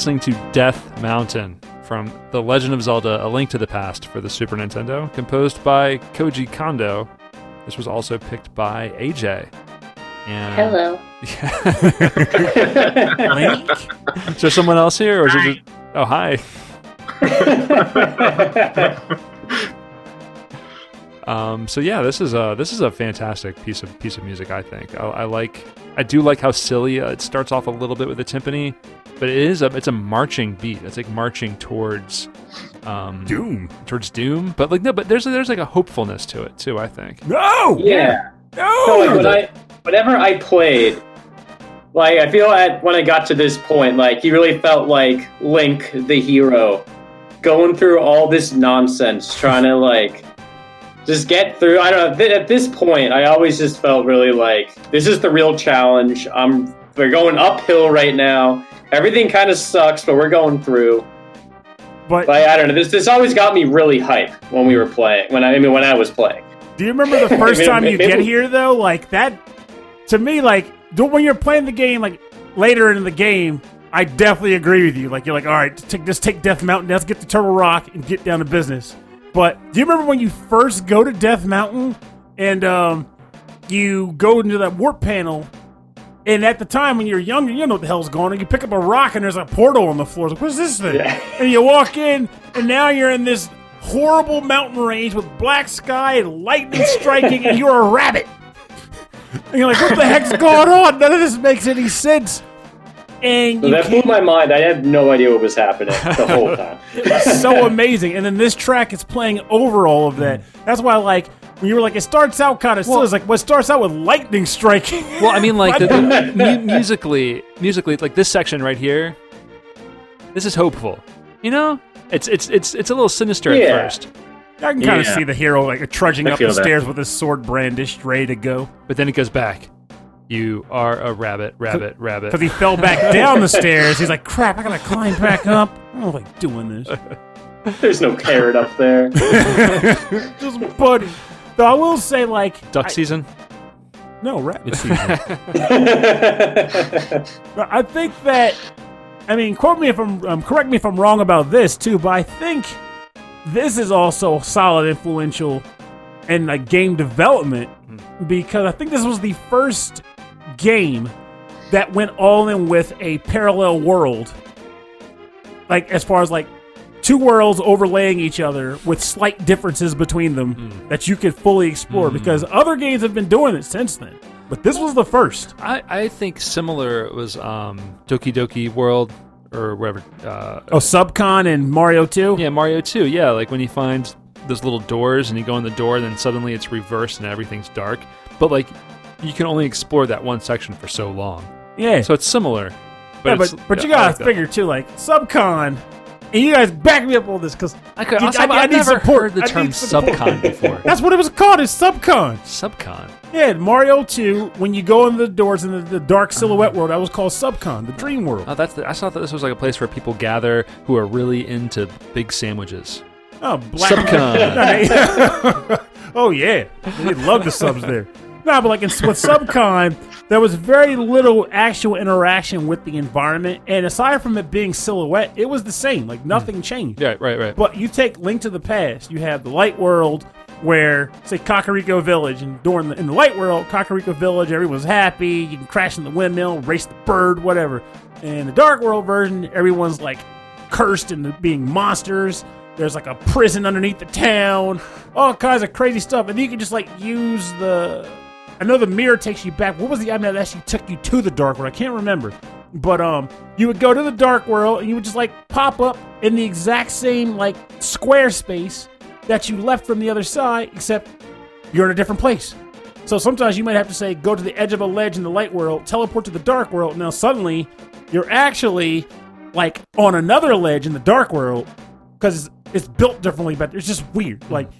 Listening to Death Mountain from The Legend of Zelda: A Link to the Past for the Super Nintendo, composed by Koji Kondo. This was also picked by AJ. And Hello. Link? Is there someone else here, or is it just? Oh, hi. Um, so yeah, this is a this is a fantastic piece of piece of music. I think I, I like I do like how silly uh, it starts off a little bit with the timpani, but it is a it's a marching beat. It's like marching towards um, Doom. towards doom. But like no, but there's there's like a hopefulness to it too. I think. No. Yeah. No. So like when I, whenever I played, like I feel at when I got to this point, like you really felt like Link, the hero, going through all this nonsense, trying to like just get through. I don't know. th- At this point, I always just felt really like this is the real challenge. I'm we're going uphill right now. Everything kind of sucks, but we're going through. but But I don't know. This this always got me really hype when we were playing. When I, I mean when I was playing. do you remember the first time you maybe- get here though? Like that. To me, like when you're playing the game, like later in the game, I definitely agree with you. Like you're like, all right, take, just take Death Mountain. Let's get the Turtle Rock and get down to business. But do you remember when you first go to Death Mountain and um, you go into that warp panel? And at the time when you're younger, you don't know what the hell's going on. You pick up a rock and there's a portal on the floor. It's like, what's this thing? Yeah. And you walk in, and now you're in this horrible mountain range with black sky and lightning striking, and you're a rabbit. And you're like, what the heck's going on? None of this makes any sense. And So you that blew can't, my mind. I had no idea what was happening the whole time. it was so amazing. And then this track is playing over all of that. That's why, like, when you were like, it starts out kind of Well- silly. It's like, what starts out with lightning striking? Well, I mean, like the, the, mu- musically, musically, like this section right here. This is hopeful. You know, it's it's it's it's a little sinister at first, I can kind of see the hero like trudging I up the that. stairs with his sword brandished, ready to go. but then it goes back. You are a rabbit, rabbit, rabbit. Because he fell back down the stairs. He's like, crap, I gotta climb back up. I don't like doing this. There's no carrot up there. Just buddy. Though I will say, like, Duck I- season. no, rabbit season. But I think that, I mean, quote me if I'm, um, correct me if I'm wrong about this too, but I think this is also solid, influential in like game development because I think this was the first game that went all in with a parallel world. Like as far as like two worlds overlaying each other with slight differences between them that you could fully explore because other games have been doing it since then. But this was the first. I, I think similar was um, Doki Doki World or whatever. Uh, Oh, Subcon and Mario 2? yeah, Mario 2. Yeah, like when you find those little doors and you go in the door, then suddenly it's reversed and everything's dark. But like, you can only explore that one section for so long. Yeah. So it's similar. But yeah, it's- but, but you yeah, gotta like that. figure too, like Subcon, and you guys back me up on this because I could, You- also, I- I, I need never support. heard the term subcon before. that's what it was called. Is Subcon. subcon. Yeah, Mario Two, when you go in the doors in the, the dark silhouette world, that was called Subcon, the Dream World. Oh, that's the, I thought that this was like a place where people gather who are really into big sandwiches. Oh, Black Subcon. oh yeah, they love the subs there. No, but like in, with Subcon, there was very little actual interaction with the environment, and aside from it being silhouette, it was the same. Like hmm. nothing changed. yeah, right, right. But you take Link to the Past, you have the Light World, where say Kakariko Village, and during the, in the Light World, Kakariko Village, everyone's happy. You can crash in the windmill, race the bird, whatever. In the Dark World version, everyone's like cursed and being monsters. There's like a prison underneath the town, all kinds of crazy stuff, and you can just like use the. I know the mirror takes you back. What was the item that actually took you to the Dark World? I can't remember. But um, you would go to the Dark World and you would just like pop up in the exact same like square space that you left from the other side, except you're in a different place. So sometimes you might have to say, go to the edge of a ledge in the light world, teleport to the dark world. Now suddenly you're actually like on another ledge in the dark world because it's built differently, but it's just weird. Like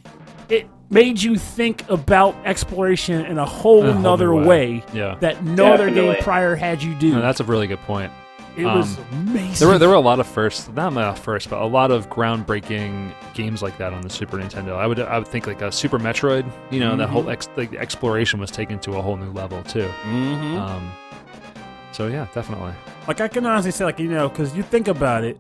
made you think about exploration in a whole In a nother new way, way. Yeah. that no other game prior had you do. No, that's a really good point. it was um, amazing. There were there were a lot of firsts, not a first, but a lot of groundbreaking games like that on the Super Nintendo. I would I would think like a Super Metroid. You know, that whole ex, like, the exploration was taken to a whole new level too. Mm-hmm. Um, so yeah, definitely. Like I can honestly say, like you know, because you think about it,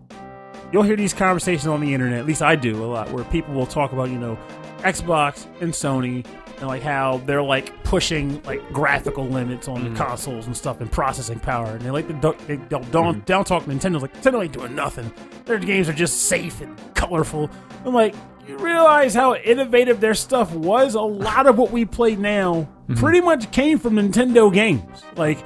you'll hear these conversations on the internet. At least I do a lot, where people will talk about you know, Xbox and Sony and like how they're like pushing like graphical limits on the mm-hmm. consoles and stuff and processing power. And they like they, they'll down, down talk Nintendo's like Nintendo ain't doing nothing. Their games are just safe and colorful. I'm like. You realize how innovative their stuff was? A lot of what we play now mm-hmm. pretty much came from Nintendo games. Like,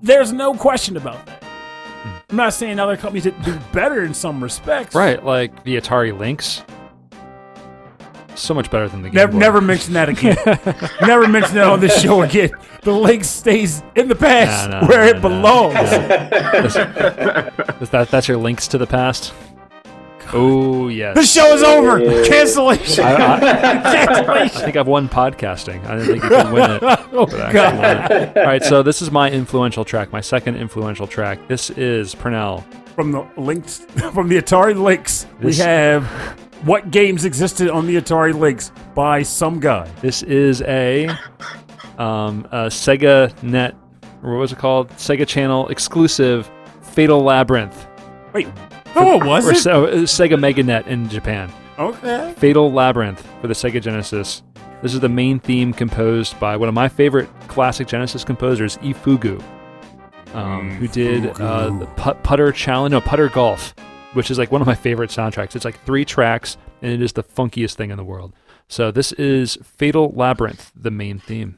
there's no question about that. Mm. I'm not saying other companies didn't do better in some respects. Right, like the Atari Lynx. So much better than the Game Never, Boy. never mention that again. never mention that on this show again. The link stays in the past Nah, nah, where nah, it nah. belongs. Is that that's your links to the past? Oh yes. The show is over. Cancellation. I, I, I think I've won podcasting. I didn't think you could win it. Oh God. it. All right, so this is my influential track, my second influential track. This is Pernell. From the links, from the Atari Lynx, we have what games existed on the Atari Lynx by some guy. This is a, um, a Sega Net, or what was it called? Sega Channel exclusive Fatal Labyrinth. Wait, oh, was or it? Uh, Sega MegaNet in Japan. Okay. Fatal Labyrinth for the Sega Genesis. This is the main theme composed by one of my favorite classic Genesis composers, Ifugu, um, who did uh, the Put- Putter Challenge, no, Putter Golf, which is like one of my favorite soundtracks. It's like three tracks, and it is the funkiest thing in the world. So this is Fatal Labyrinth, the main theme.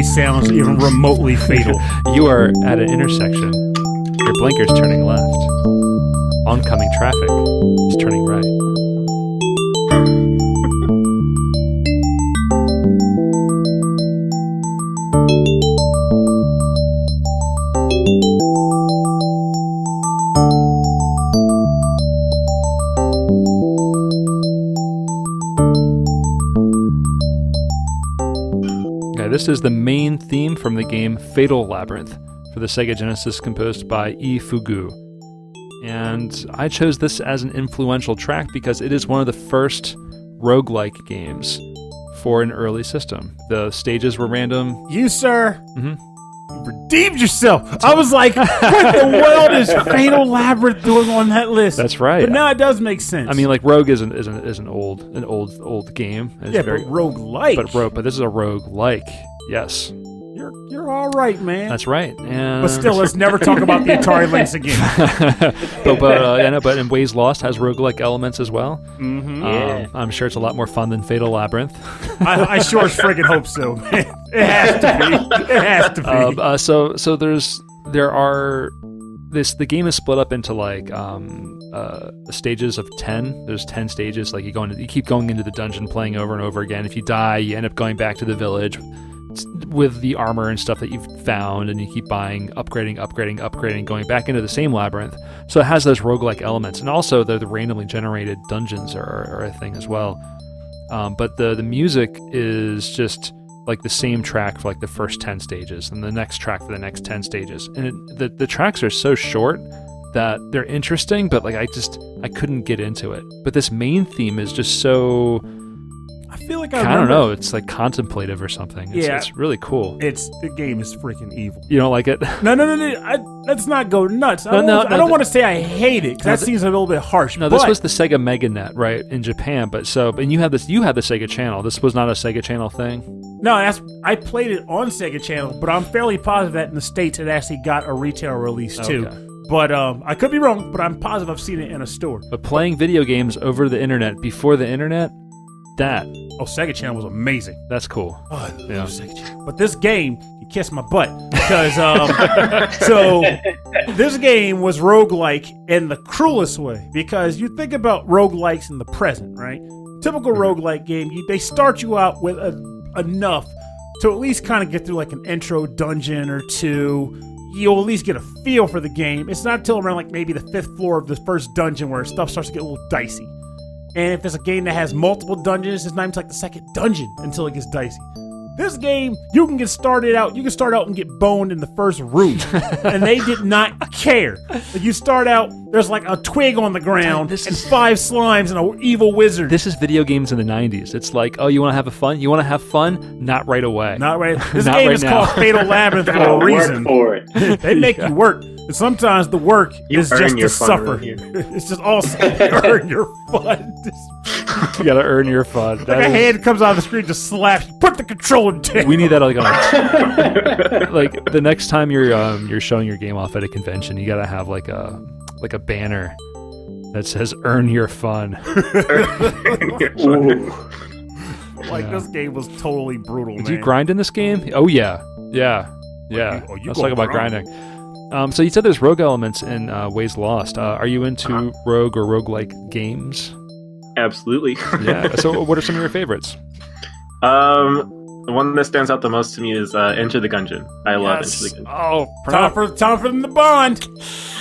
Sounds even remotely fatal. You are at an intersection. Your blinker's turning left. Oncoming traffic is turning right. This is the main theme from the game Fatal Labyrinth for the Sega Genesis, composed by E. Fugu. And I chose this as an influential track because it is one of the first roguelike games for an early system. The stages were random. You, sir, Mm-hmm you redeemed yourself. I was like, what the world is Fatal Labyrinth doing on that list? That's right. But now it does make sense. I mean, like Rogue is an is an, is an old an old old game. It's yeah, very, but rogue like. but rogue. But this is a rogue like. Yes, you're you're all right, man. that's right. And but still, let's never talk about the Atari Lynx again. but but uh, yeah, no, but in Ways Lost has roguelike elements as well. hmm Um, I'm sure it's a lot more fun than Fatal Labyrinth. I, I sure as friggin' hope so, man. It has to be. It has to be. um, uh, so so there's there are this the game is split up into like um, uh, stages of ten. There's ten stages. Like you go into, you keep going into the dungeon, playing over and over again. If you die, you end up going back to the village s- with the armor and stuff that you've found, and you keep buying, upgrading, upgrading, upgrading, going back into the same labyrinth. So it has those roguelike elements, and also the, the randomly generated dungeons are, are a thing as well. Um, but the the music is just like the same track for like the first 10 stages and the next track for the next 10 stages and it, the, the tracks are so short that they're interesting but like i just i couldn't get into it but this main theme is just so feel like I, i, don't know it's like contemplative or something it's, Yeah. it's really cool It's the game is freaking evil. you don't like it No, no, no, no. I, let's not go nuts. I No, don't, no, want, no, I don't th- want to say I hate it 'cause No, that th- seems a little bit harsh. no this was the sega meganet right in japan but so and you had this you had the sega channel this was not a sega channel thing no. That's I played it on Sega Channel, but I'm fairly positive that in the states it actually got a retail release too. Okay. But um, I could be wrong. But I'm positive I've seen it in a store. but playing video games over the internet before the internet that Oh, Sega Channel was amazing. that's cool Oh, I love Yeah. Sega Channel. But this game, you kiss my butt because um, so this game was roguelike in the cruelest way because you think about roguelikes in the present, right? Typical roguelike game, you, they start you out with a, enough to at least kind of get through like an intro dungeon or two. You'll at least get a feel for the game. It's not till around like maybe the fifth floor of the first dungeon where stuff starts to get a little dicey. And if it's a game that has multiple dungeons, it's not even like the second dungeon until it gets dicey. This game, you can get started out. You can start out and get boned in the first room, and they did not care. Like you start out, there's like a twig on the ground This and is- five slimes and an evil wizard. This is video games in the 90s. It's like, oh, you want to have a fun? You want to have fun? Not right away. not right. This Not game right is now. called Fatal Labyrinth for Gotta a work reason. for it. They make you work, and sometimes the work You is just to suffer. around here. it's just also you earn your fun. you got to earn your fun. Like a is- hand comes out of the screen, just slaps. Put the controller down. we need that like on like the next time you're um, you're showing your game off at a convention, you got to have like a like a banner that says "Earn your fun." Ooh. like Yeah. this game was totally brutal. Did man. you grind in this game? Oh yeah, yeah, yeah. you- oh, you Let's talk about grind. grinding. Um, so you said there's rogue elements in uh, Ways Lost. Uh, are you into Uh-huh. rogue or roguelike games? Absolutely. Yeah. so what are some of your favorites? Um, the one that stands out the most to me is uh, Enter the Gungeon. I love Enter the Gungeon. Oh, Time for time for them to bond.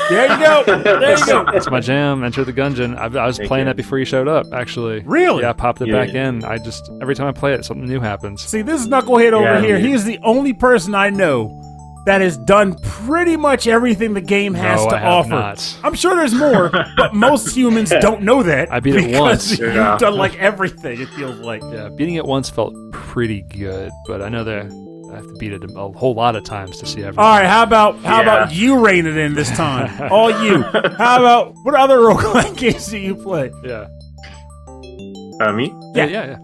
There you go. There you go. That's my jam. Enter the Gungeon. I, I was Thank playing you. that before you showed up. Actually, Really? Yeah, I popped it Yeah. back in. I just every time I play it, something new happens. See, this is Knucklehead over Yeah, here. man. He is the only person I know that has done pretty much everything the game has No, to I have offer. not. I'm sure there's more, but most humans don't know that. I beat it because once. You've Yeah. done like everything. It feels like. Yeah, beating it once felt pretty good, but I know that I have to beat it a, a whole lot of times to see everything. All right, how about how Yeah. about you rein it in this time? All you. How about what other roguelike games do you play? Yeah. Uh, me? Yeah, Yeah. yeah, yeah.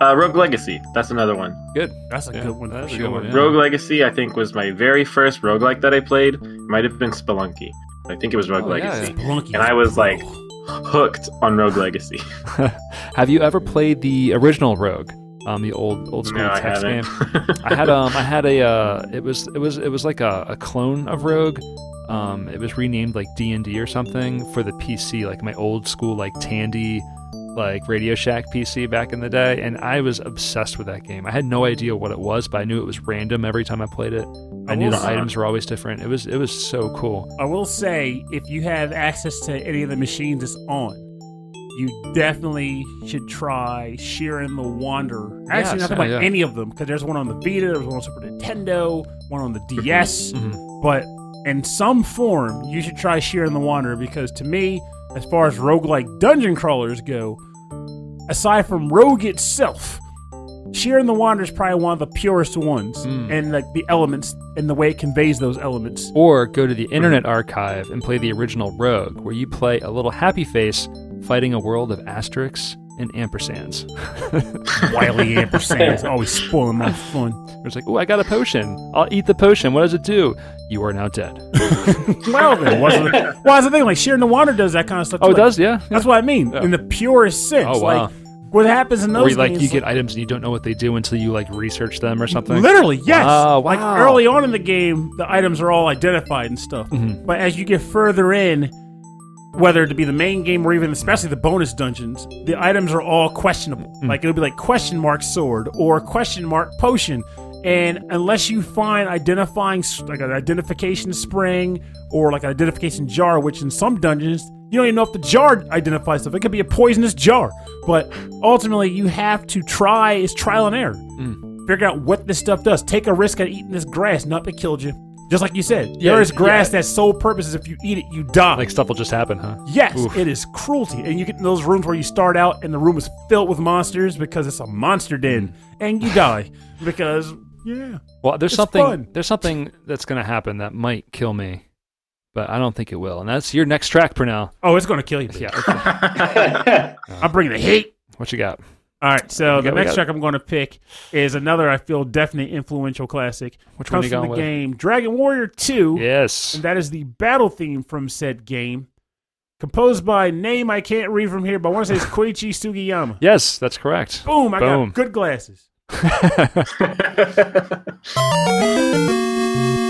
Uh, Rogue Legacy. That's another one. Good. That's a Yeah, good one. that's for a good one, yeah. Rogue Legacy, I think, was my very first roguelike that I played. Might have been Spelunky. I think it was Rogue Oh, yeah, Legacy. Spelunky And I was like hooked on Rogue Legacy. Have you ever played the original Rogue? Um, the old old school No, I text haven't. game. I had um I had a uh it was it was it was like a, a clone of Rogue. Um, it was renamed like D and D or something for the PC, like my old school like Tandy, like Radio Shack PC back in the day, and I was obsessed with that game. I had no idea what it was, but I knew it was random every time I played it. I, I knew the say- items were always different. It was it was so cool. I will say, if you have access to any of the machines it's on, you definitely should try Shiren the Wanderer. Actually, Yes, not yeah, about yeah. any of them, because there's one on the Vita, there's one on Super Nintendo, one on the DS. Mhm. But in some form, you should try Shiren the Wanderer, because to me, as far as roguelike dungeon crawlers go, aside from Rogue itself, Shiren the Wanderer is probably one of the purest ones, Mm. and like the elements and the way it conveys those elements. Or go to the Internet Archive and play the original Rogue, where you play a little happy face fighting a world of asterisks and ampersands. Wily ampersands always spoiling my fun. It's like, oh, I got a potion. I'll eat the potion. What does it do? You are now dead. Well, then, wasn't it? Well, that's the thing. Like Sheer Wander does that kind of stuff. Oh, too. it Like, does, yeah. That's what I mean Yeah. in the purest sense. Oh, wow. Like what happens in Or those you, like you get items and you don't know what they do until you like research them or something. Literally, yes. Oh, Wow, Like early on in the game, the items are all identified and stuff. Mhm. But as you get further in, whether to be the main game or even especially the bonus dungeons, the items are all questionable. Hmm. Like it'll be like question mark sword or question mark potion. And unless you find identifying like an identification spring or like an identification jar, which in some dungeons you don't even know if the jar identifies stuff. It could be a poisonous jar. But ultimately, you have to try. It's trial and error. Figure out what this stuff does. Take a risk at eating this grass, not that killed you. Just like you said, Yeah, there is grass yeah. that's sole purpose is if you eat it, you die. Like stuff will just happen, huh? yes, Oof. it is cruelty, and you get in those rooms where you start out and the room is filled with monsters because it's a monster den, Hmm. and you die because yeah, Well, there's It's something fun. there's something that's gonna happen that might kill me, but I don't think it will. And that's your next track, Pernell. oh, it's gonna kill you. Yeah. okay. I'm bringing the heat. What you got? All right, so the next track I'm going to pick is another I feel definitely influential classic. Which one Comes you from going the with? game Dragon Warrior 2. Yes. and that is the battle theme from said game, composed by name I can't read from here, but I want to say it's Koichi Sugiyama. Yes, that's correct. Boom! I Boom. got good glasses.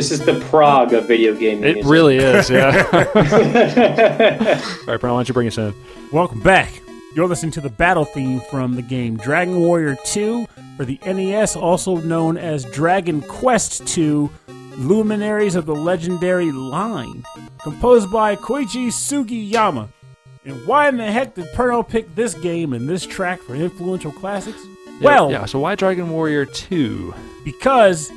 This is the Prague of video gaming. It music. really is, yeah. All right, Pernell, why don't you bring us in? Welcome back. You're listening to the battle theme from the game Dragon Warrior 2 for the NES, also known as Dragon Quest 2 Luminaries of the Legendary Line, composed by Koichi Sugiyama. And why in the heck did Perno pick this game and this track for influential classics? well, yeah. So why Dragon Warrior Two? because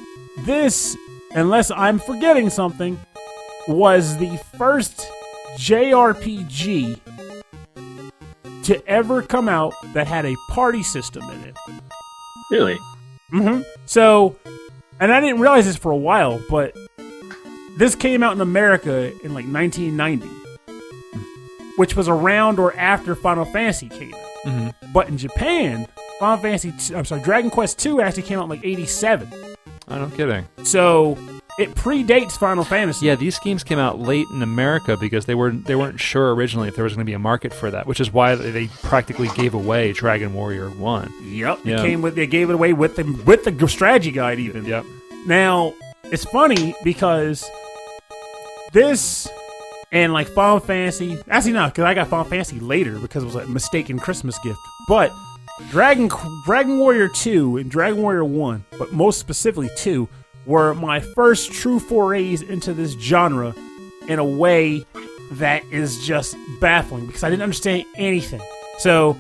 this, unless I'm forgetting something, was the first JRPG to ever come out that had a party system in it. really? hmm So, and I didn't realize this for a while, but this came out in America in like 1990, which was around or after Final Fantasy came out. hmm But in Japan, Final Fantasy, i I'm sorry, Dragon Quest 2 actually came out in like 87. Oh, no kidding. So it predates Final Fantasy. Yeah, these games came out late in America because they were they weren't sure originally if there was going to be a market for that, which is why they they practically gave away Dragon Warrior One. Yep. Yeah. It came with they gave it away with the with the strategy guide even. Yep. Now, it's funny because this and like Final Fantasy, actually not because I got Final Fantasy later because it was a mistaken Christmas gift. But Dragon Dragon Warrior 2 and Dragon Warrior 1, but most specifically 2, were my first true forays into this genre in a way that is just baffling because I didn't understand anything. So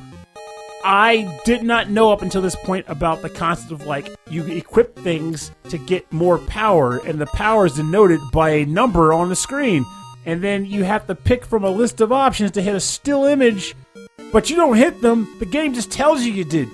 I did not know up until this point about the concept of like you equip things to get more power, and the power is denoted by a number on the screen. And then you have to pick from a list of options to hit a still image, but you don't hit them. The game just tells you you did.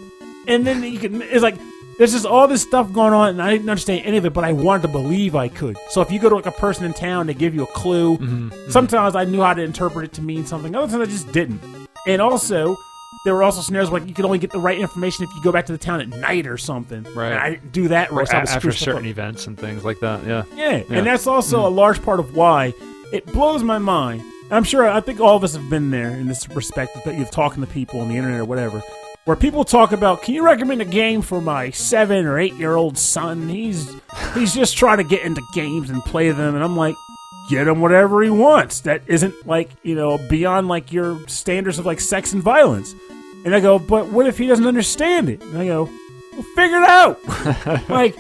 And then you can, it's like, there's just all this stuff going on, and I didn't understand any of it, but I wanted to believe I could. So if you go to like a person in town, they give you a clue. Mm-hmm, mm-hmm. Sometimes I knew how to interpret it to mean something. Other times I just didn't. And also, there were also scenarios where you could only get the right information if you go back to the town at night or something. Right. And I didn't do that. right. Or I a- after certain up. events and things like that. Yeah. Yeah, Yeah. And that's also mm-hmm. a large part of why it blows my mind. I'm sure I think all of us have been there in this respect that you're talking to people on the internet or whatever, where people talk about, "Can you recommend a game for my seven or eight year old son? He's he's just trying to get into games and play them." And I'm like, get him whatever he wants. That isn't like you know beyond like your standards of like sex and violence. And I go, but what if he doesn't understand it? And I go, well, figure it out. like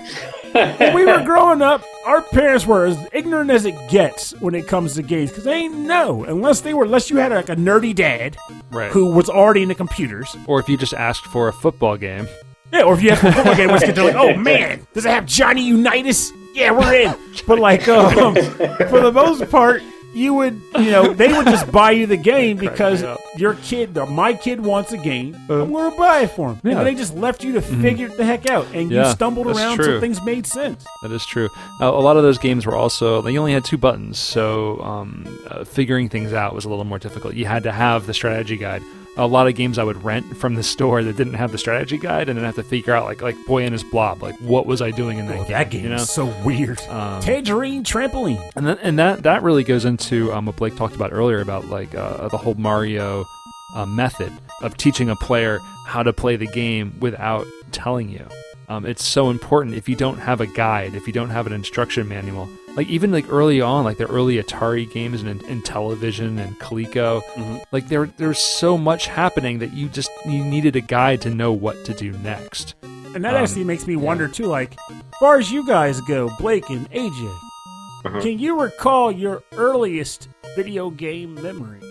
when we were growing up, our parents were as ignorant as it gets when it comes to games because they know unless they were unless you had like a nerdy dad Right. who was already into computers. Or if you just asked for a football game. Yeah, or if you have a football game, which they're like, oh man, does it have Johnny Unitas? Yeah, we're in. But like, um, for the most part, you would, you know, they would just buy you the game because your kid, or my kid wants a game. I'm going to buy it for him. Yeah. And they just left you to figure it the heck out, and Yeah, you stumbled around true. so things made sense. That is true. Uh, a lot of those games were also they only had two buttons, so um, uh, figuring things out was a little more difficult. You had to have the strategy guide. A lot of games I would rent from the store that didn't have the strategy guide, and then have to figure out like like Boy and His Blob, like what was I doing in that Oh, game? that game you know? is so weird. Um, Tangerine trampoline. and then, and that that really goes into um, what Blake talked about earlier about like uh, the whole Mario uh, method of teaching a player how to play the game without telling you. Um, it's so important if you don't have a guide, if you don't have an instruction manual. Like even like early on, like the early Atari games and Intellivision and Coleco, like there there's so much happening that you just you needed a guide to know what to do next. And that Um, actually makes me wonder too, like, far as you guys go, Blake and AJ, Mhm. can you recall your earliest video game memory?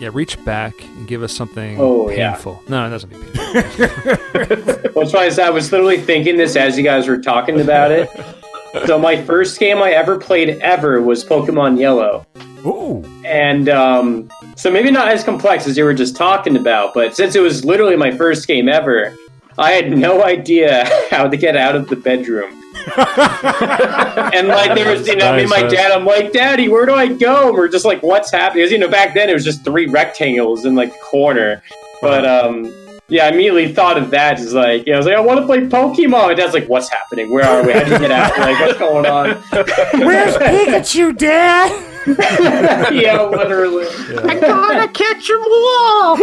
Yeah, reach back and give us something Oh, yeah. painful. No, it doesn't be painful. What's funny is I was literally thinking this as you guys were talking about it. So my first game I ever played ever was Pokemon Yellow. Ooh. And um, so maybe not as complex as you were just talking about, but since it was literally my first game ever, I had no idea how to get out of the bedroom. and like there was, you know, me and my dad, I'm like, Daddy, where do I go? And we're just like, what's happening? Because you know, back then it was just three rectangles in like the corner. But um, yeah, I immediately thought of that. Just like, you know, I was like, I want to play Pokemon. My dad's like, what's happening? Where are we? How do you get out? Like, what's going on? Where's Pikachu, Dad? yeah, literally. I gotta catch 'em all.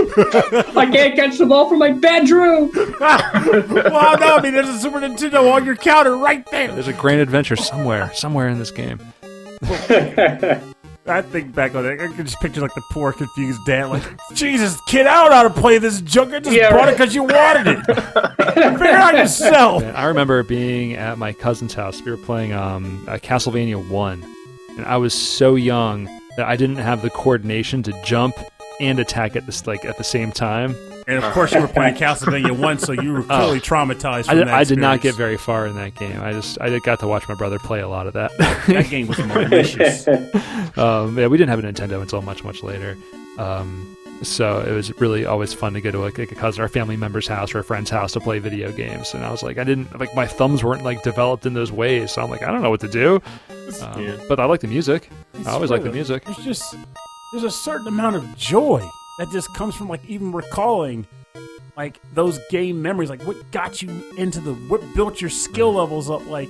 I can't catch the ball from my bedroom. well, no, I mean, there's a Super Nintendo on your counter right there. There's a grand adventure somewhere, somewhere in this game. I think back on it, I can just picture like the poor, confused dad, like, Jesus, kid, I don't know how to play this junk. I just Yeah, bought right. it because you wanted it. Figure out yourself. And I remember being at my cousin's house. We were playing um, uh, Castlevania One, and I was so young that I didn't have the coordination to jump and attack at this like at the same time. And of course, you were playing Castlevania once, so you were clearly traumatized I, from did, that I did not get very far in that game. I just I got to watch my brother play a lot of that. That game was malicious. um, yeah, we didn't have a Nintendo until much much later. Um, so it was really always fun to go to like, like a cousin or family member's house or a friend's house to play video games. And I was like, I didn't like my thumbs weren't like developed in those ways, so I'm like, I don't know what to do. Um, Yeah. But I like the music. It's I always like the music. There's just there's a certain amount of joy that just comes from like even recalling like those game memories, like what got you into the what built your skill levels up. Like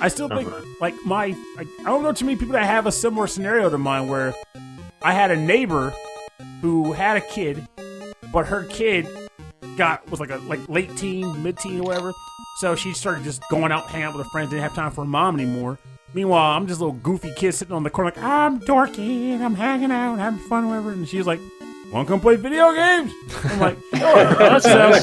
I still think Uh-huh. like my like, I don't know too many people that have a similar scenario to mine where I had a neighbor who had a kid, but her kid got was like a like late teen, mid teen, or whatever. So she started just going out, hanging out with her friends. Didn't have time for her mom anymore. Meanwhile, I'm just a little goofy kid sitting on the corner, like I'm dorky and I'm hanging out, and having fun, whatever. And she was like, "Want to come play video games?" I'm like, "Sure."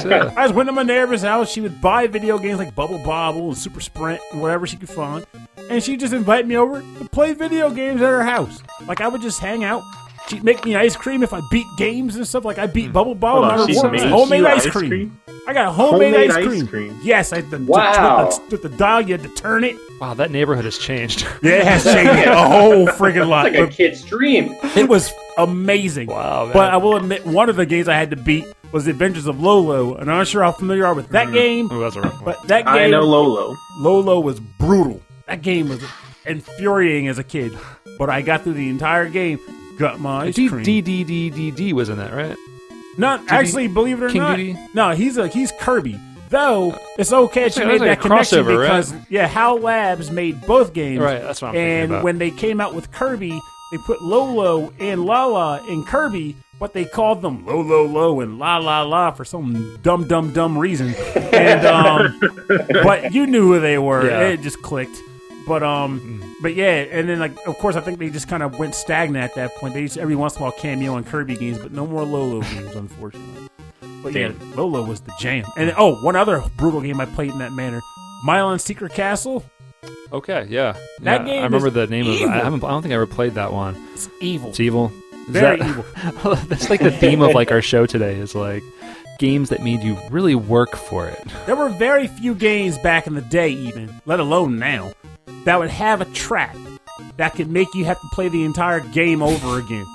Yeah. I just went to my neighbor's house. She would buy video games like Bubble Bobble and Super Sprint and whatever she could find. And she'd just invite me over to play video games at her house. Like I would just hang out, She'd make me ice cream if I beat games and stuff. Like I beat hmm. Bubble Bobble. Hold on, and she made homemade you ice ice cream. cream? I got homemade, Homemade ice, ice cream. cream. Yes, I the, Wow. with, the, with the dial you had to turn it. Wow, that neighborhood has changed. Yeah, it has changed a whole freaking lot. Like a kid's dream. it was amazing. Wow, man. But I will admit, one of the games I had to beat was The Adventures of Lolo, and I'm not sure how familiar you are with that mm-hmm. game. Ooh, that's a rough one. But that game, I know Lolo. Lolo was brutal. That game was infuriating as a kid, but I got through the entire game. Got my ice D cream. D D D D D was in that, right? Not actually, believe it or King not. Duty? No, he's a he's Kirby. Though it's okay that she Yeah, made that's like that a connection crossover, right? because yeah, HAL Labs made both games. Right, that's what I'm thinking And about. when they came out with Kirby, they put Lolo and Lala in Kirby, but they called them Lolo Lo and La La La for some dumb dumb dumb reason. And um, but you knew who they were. Yeah. It just clicked. But um, but yeah, and then like of course I think they just kind of went stagnant at that point. They used every once in a while cameo in Kirby games, but no more Lolo games, unfortunately. But yeah, Lolo was the jam. And oh, one other brutal game I played in that manner, Milon Secret Castle. Okay, yeah. That Yeah, game I remember is the name of it. I haven't I don't think I ever played that one. It's evil. It's evil. Is Very that- evil. that's like the theme of like our show today is like games that made you really work for it. There were very few games back in the day, even, let alone now, that would have a trap that could make you have to play the entire game over again.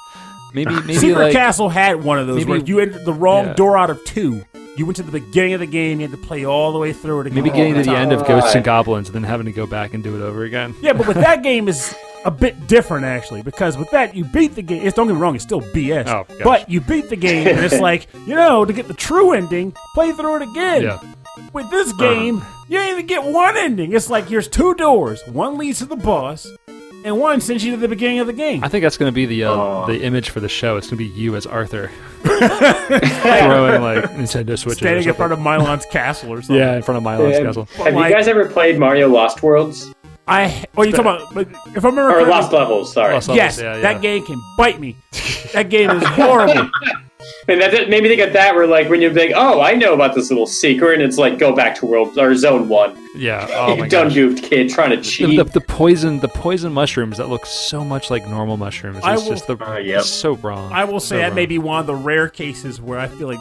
Maybe maybe Secret like Castle had one of those maybe- where you entered the wrong yeah. door out of two. You went to the beginning of the game, you had to play all the way through it again. maybe oh, getting to the end of Ghosts and Goblins and then having to go back and do it over again. Yeah, but with that game is a bit different actually because with that you beat the game. It's don't get me wrong, it's still BS. Oh, but you beat the game and it's like you know to get the true ending, play through it again. Yeah. With this game, you ain't even get one ending. It's like here's two doors. One leads to the boss, and one sends you to the beginning of the game. I think that's going to be the uh, Aw. the image for the show. It's going to be you as Arthur throwing like Nintendo Switches. or Standing in front something. of Milon's castle or something. yeah, in front of Milo's Yeah. castle. Have like- you guys ever played Mario Lost Worlds I. Oh, you talking about? But if I remember, or correctly- Lost Levels? Sorry. Lost Levels, yes, yeah, yeah. that game can bite me. that game is horrible. And that that made me think of that, where like when you're like, oh, I know about this little secret, and it's like, go back to World or Zone One. Yeah. Oh my you done gosh. goofed kid trying to cheat. the, the poison, the poison mushrooms that look so much like normal mushrooms. I It's will- just the, Uh, yep. so wrong. I will say So that may be one of the rare cases where I feel like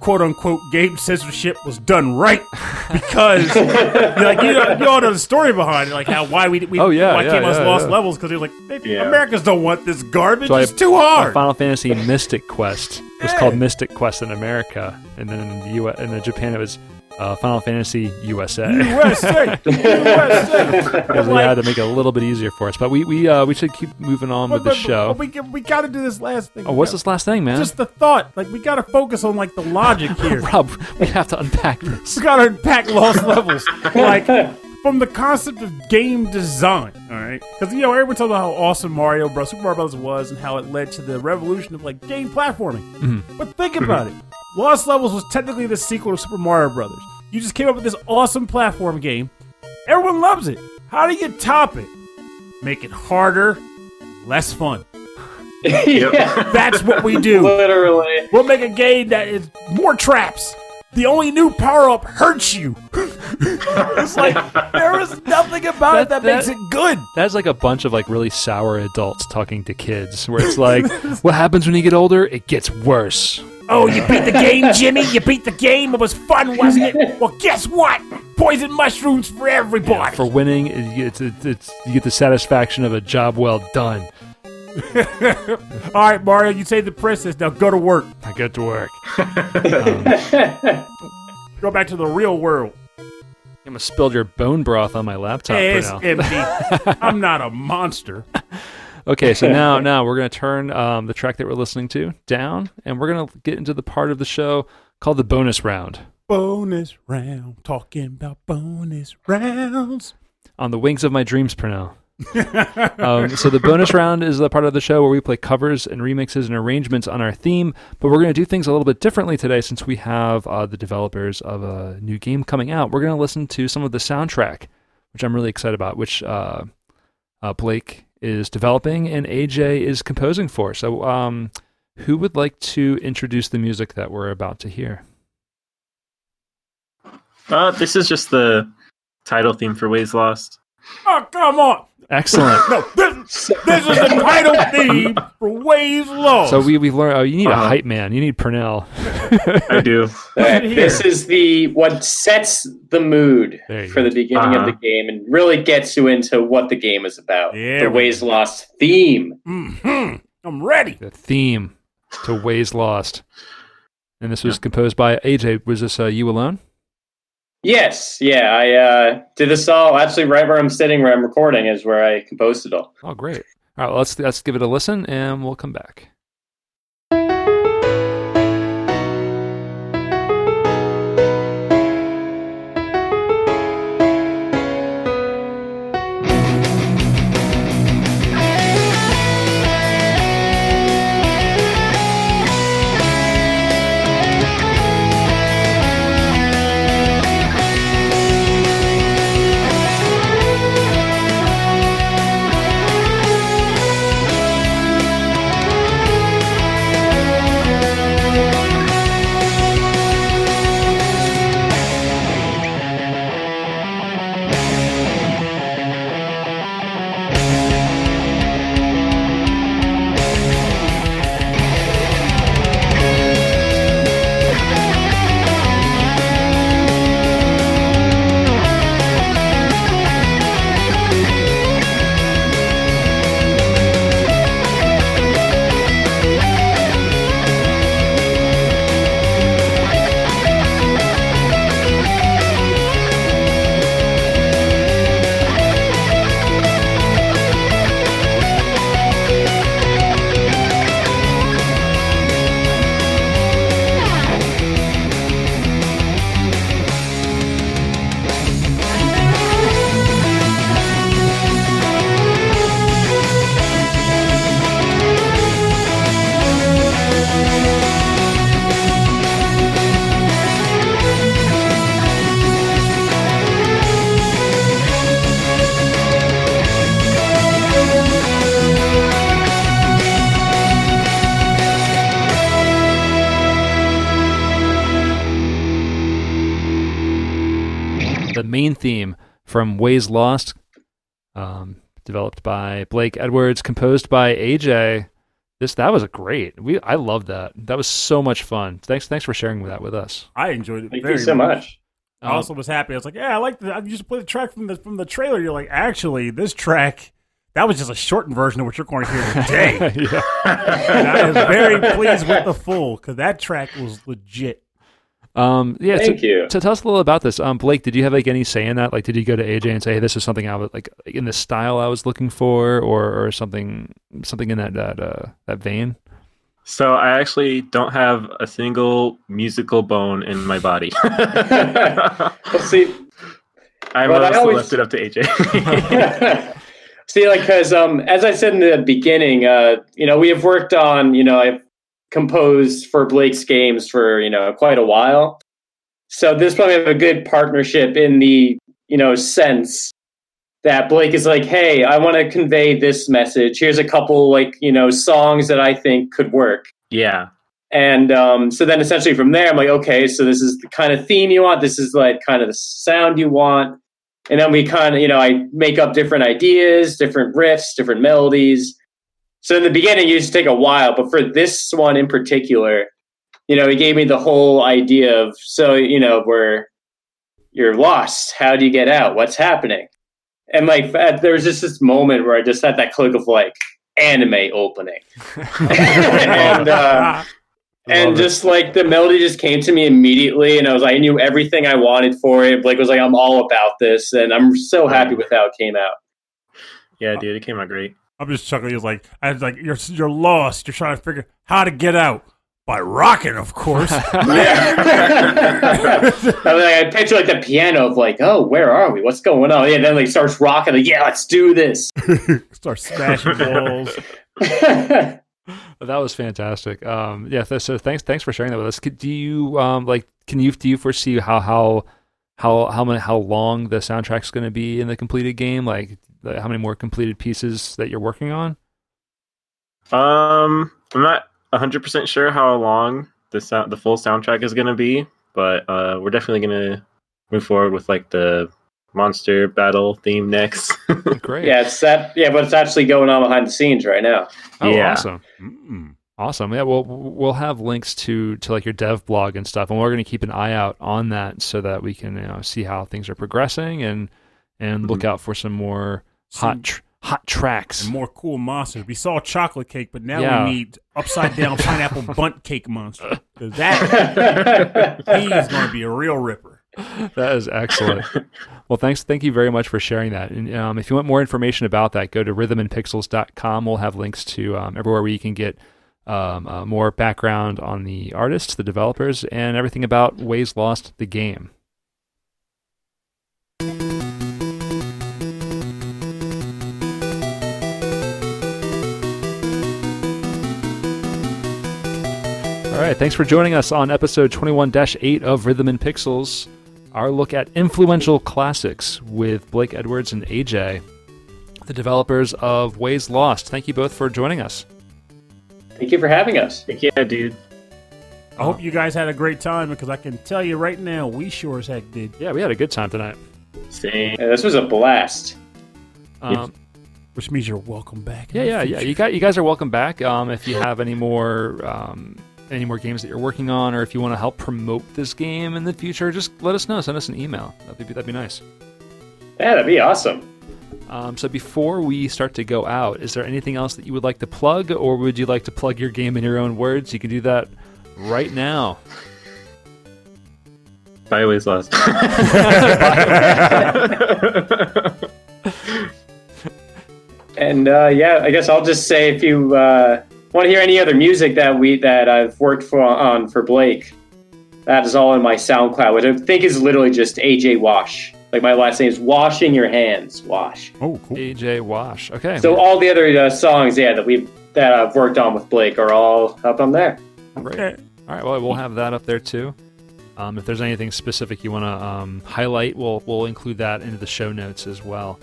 quote unquote game censorship was done right because like you know, you all know the story behind it, like how why we, we Oh, yeah, why yeah, came us yeah, lost yeah. levels because they're like they, Yeah. Americans don't want this garbage. So I- it's too hard. Final Fantasy Mystic Quest was Yeah. called Mystic Quest in America, and then in the U. in the Japan it was uh, Final Fantasy USA. USA, USA. Because they had to make it a little bit easier for us, but we we uh, we should keep moving on with the But- but- show. but we we got to do this last thing. Oh, what's this last thing, man? Just the thought. Like we got to focus on like the logic here. Rob, we have to unpack this. we got to unpack lost levels. Like from the concept of game design, all right? Because you know everyone talks about how awesome Mario Bros. Super Mario Bros. was and how it led to the revolution of like game platforming. Mm-hmm. But think about it. Lost Levels was technically the sequel to Super Mario Brothers. You just came up with this awesome platform game. Everyone loves it. How do you top it? Make it harder, less fun. yeah, That's what we do. literally. We'll make a game that is more traps. The only new power up hurts you. it's like there is nothing about it that, That- makes it good. That's like a bunch of like really sour adults talking to kids, where it's like, what happens when you get older? It gets worse. Oh, you beat the game, Jimmy. You beat the game. It was fun, wasn't it? Well, guess what? Poison mushrooms for everybody. For winning, it's, it's, it's you get the satisfaction of a job well done. All right, Mario, you saved the princess. Now go to work. I get to work. Um, go back to the real world. I'm gonna your bone broth on my laptop Hey, it's now. empty. I'm not a monster. Okay, so now now we're gonna turn um, the track that we're listening to down, and we're gonna get into the part of the show called the bonus round. Bonus round. Talking about bonus rounds. On the wings of my dreams, Pernell. um, so the bonus round is the part of the show where we play covers and remixes and arrangements on our theme, but we're going to do things a little bit differently today since we have uh, the developers of a new game coming out. We're going to listen to some of the soundtrack, which I'm really excited about, which uh, uh, Blake is developing and AJ is composing for. So, um, who would like to introduce the music that we're about to hear? Uh, this is just the title theme for Ways Lost. Oh, come on. Excellent. No, this, This is the title theme for Ways Lost. So we we've learned. Oh, you need a Uh-huh. hype man. You need Pernell. I do. This is the what sets the mood for go. the beginning Uh-huh. of the game and really gets you into what the game is about. Yeah, the Ways Lost theme. Mhm. I'm ready. The theme to Ways Lost, and this was composed by AJ. Was this uh, you alone? Yes, yeah, I uh, did this all actually right where I'm sitting, where I'm recording, is where I composed it all. Oh, great. All right, let's let's give it a listen, and we'll come back. From Ways Lost, um, developed by Blake Edwards, composed by AJ. This that was a great. We I love that. That was so much fun. Thanks thanks for sharing that with us. I enjoyed it. Thank very you so much. I also was happy. I was like, yeah, I like the. I used to play the track from the from the trailer. You're like, actually, this track. That was just a shortened version of what you're going to hear today. I was very pleased with the full because that track was legit. Um, yeah. Thank so, you. So tell us a little about this. Um, Blake, did you have like any say in that? Like, did you go to AJ and say, "Hey, this is something I was like in the style I was looking for," or or something something in that that uh, that vein? So I actually don't have a single musical bone in my body. Well, see, I Well, I mostly always- left it up to AJ. See, like, because um, as I said in the beginning, uh, you know, we have worked on, you know, I've composed for Blake's games for, you know, quite a while. So this we have a good partnership in the, you know, sense that Blake is like, hey, I want to convey this message. Here's a couple, like, you know, songs that I think could work. yeah. And um, so then essentially from there, I'm like, okay, so this is the kind of theme you want. This is like kind of the sound you want. And then we kind of, you know, I make up different ideas, different riffs, different melodies. So in the beginning, it used to take a while, but for this one in particular, you know, he gave me the whole idea of, so, you know, where you're lost. How do you get out? What's happening? And like, at- there was just this moment where I just had that click of like, anime opening. and, uh, and Love it. just like the melody just came to me immediately and i was like, i knew everything i wanted for it blake was like i'm all about this and i'm so happy with how it came out Yeah, dude, it came out great. I'm just chuckling. He's like, I was like, you're you're lost. You're trying to figure how to get out by rocking, of course. I, was like, I picture like the piano of like oh where are we what's going on yeah then like starts rocking like yeah let's do this Start smashing walls. That was fantastic. Um, yeah. th- So thanks, thanks for sharing that with us. Do you um, like? Can you do you foresee how how how how many how long the soundtrack's going to be in the completed game? Like, the, how many more completed pieces that you're working on? Um, I'm not 100% sure how long the sound, the full soundtrack is going to be, but uh, we're definitely going to move forward with like the monster battle theme next. Great. Yeah, it's that. Yeah, but it's actually going on behind the scenes right now. Oh, Yeah. awesome. Mm-mm. Awesome. Yeah, well, we'll have links to to like your dev blog and stuff, and we're going to keep an eye out on that so that we can you know see how things are progressing and and look out for some more hot tr- hot tracks. and more cool monsters. We saw chocolate cake, but now Yeah. we need upside down pineapple bundt cake monster. that he's going to be a real ripper. That is excellent. well, thanks. Thank you very much for sharing that. And um, if you want more information about that, go to rhythmandpixels.com. We'll have links to um, everywhere where you can get um, uh, more background on the artists, the developers, and everything about Ways Lost, the game. All right, thanks for joining us on episode 21 8 of Rhythm and Pixels, our look at influential classics with Blake Edwards and AJ, the developers of Ways Lost. Thank you both for joining us. Thank you for having us. yeah, dude. I hope you guys had a great time because I can tell you right now, we sure as heck did. Yeah, we had a good time tonight. Same. Yeah, this was a blast. Um, Which means you're welcome back. in yeah, the yeah, yeah. You got you guys are welcome back. Um, if you have any more um, any more games that you're working on, or if you want to help promote this game in the future, just let us know. Send us an email. That'd be that'd be nice. Yeah, that'd be awesome. Um, so before we start to go out, is there anything else that you would like to plug, or would you like to plug your game in your own words? You can do that right now. Byways lost. And uh, yeah, I guess I'll just say if you uh, want to hear any other music that we that I've worked for on for Blake, that is all in my SoundCloud, which I think is literally just AJ Wash. Like my last name is Washing Your Hands, Wash. Oh, cool. AJ Wash. Okay. So all the other uh, songs, yeah, that we've that I've worked on with Blake are all up on there. Great. Okay. All right. Well, we'll have that up there too. Um, if there's anything specific you want to um, highlight, we'll we'll include that into the show notes as well.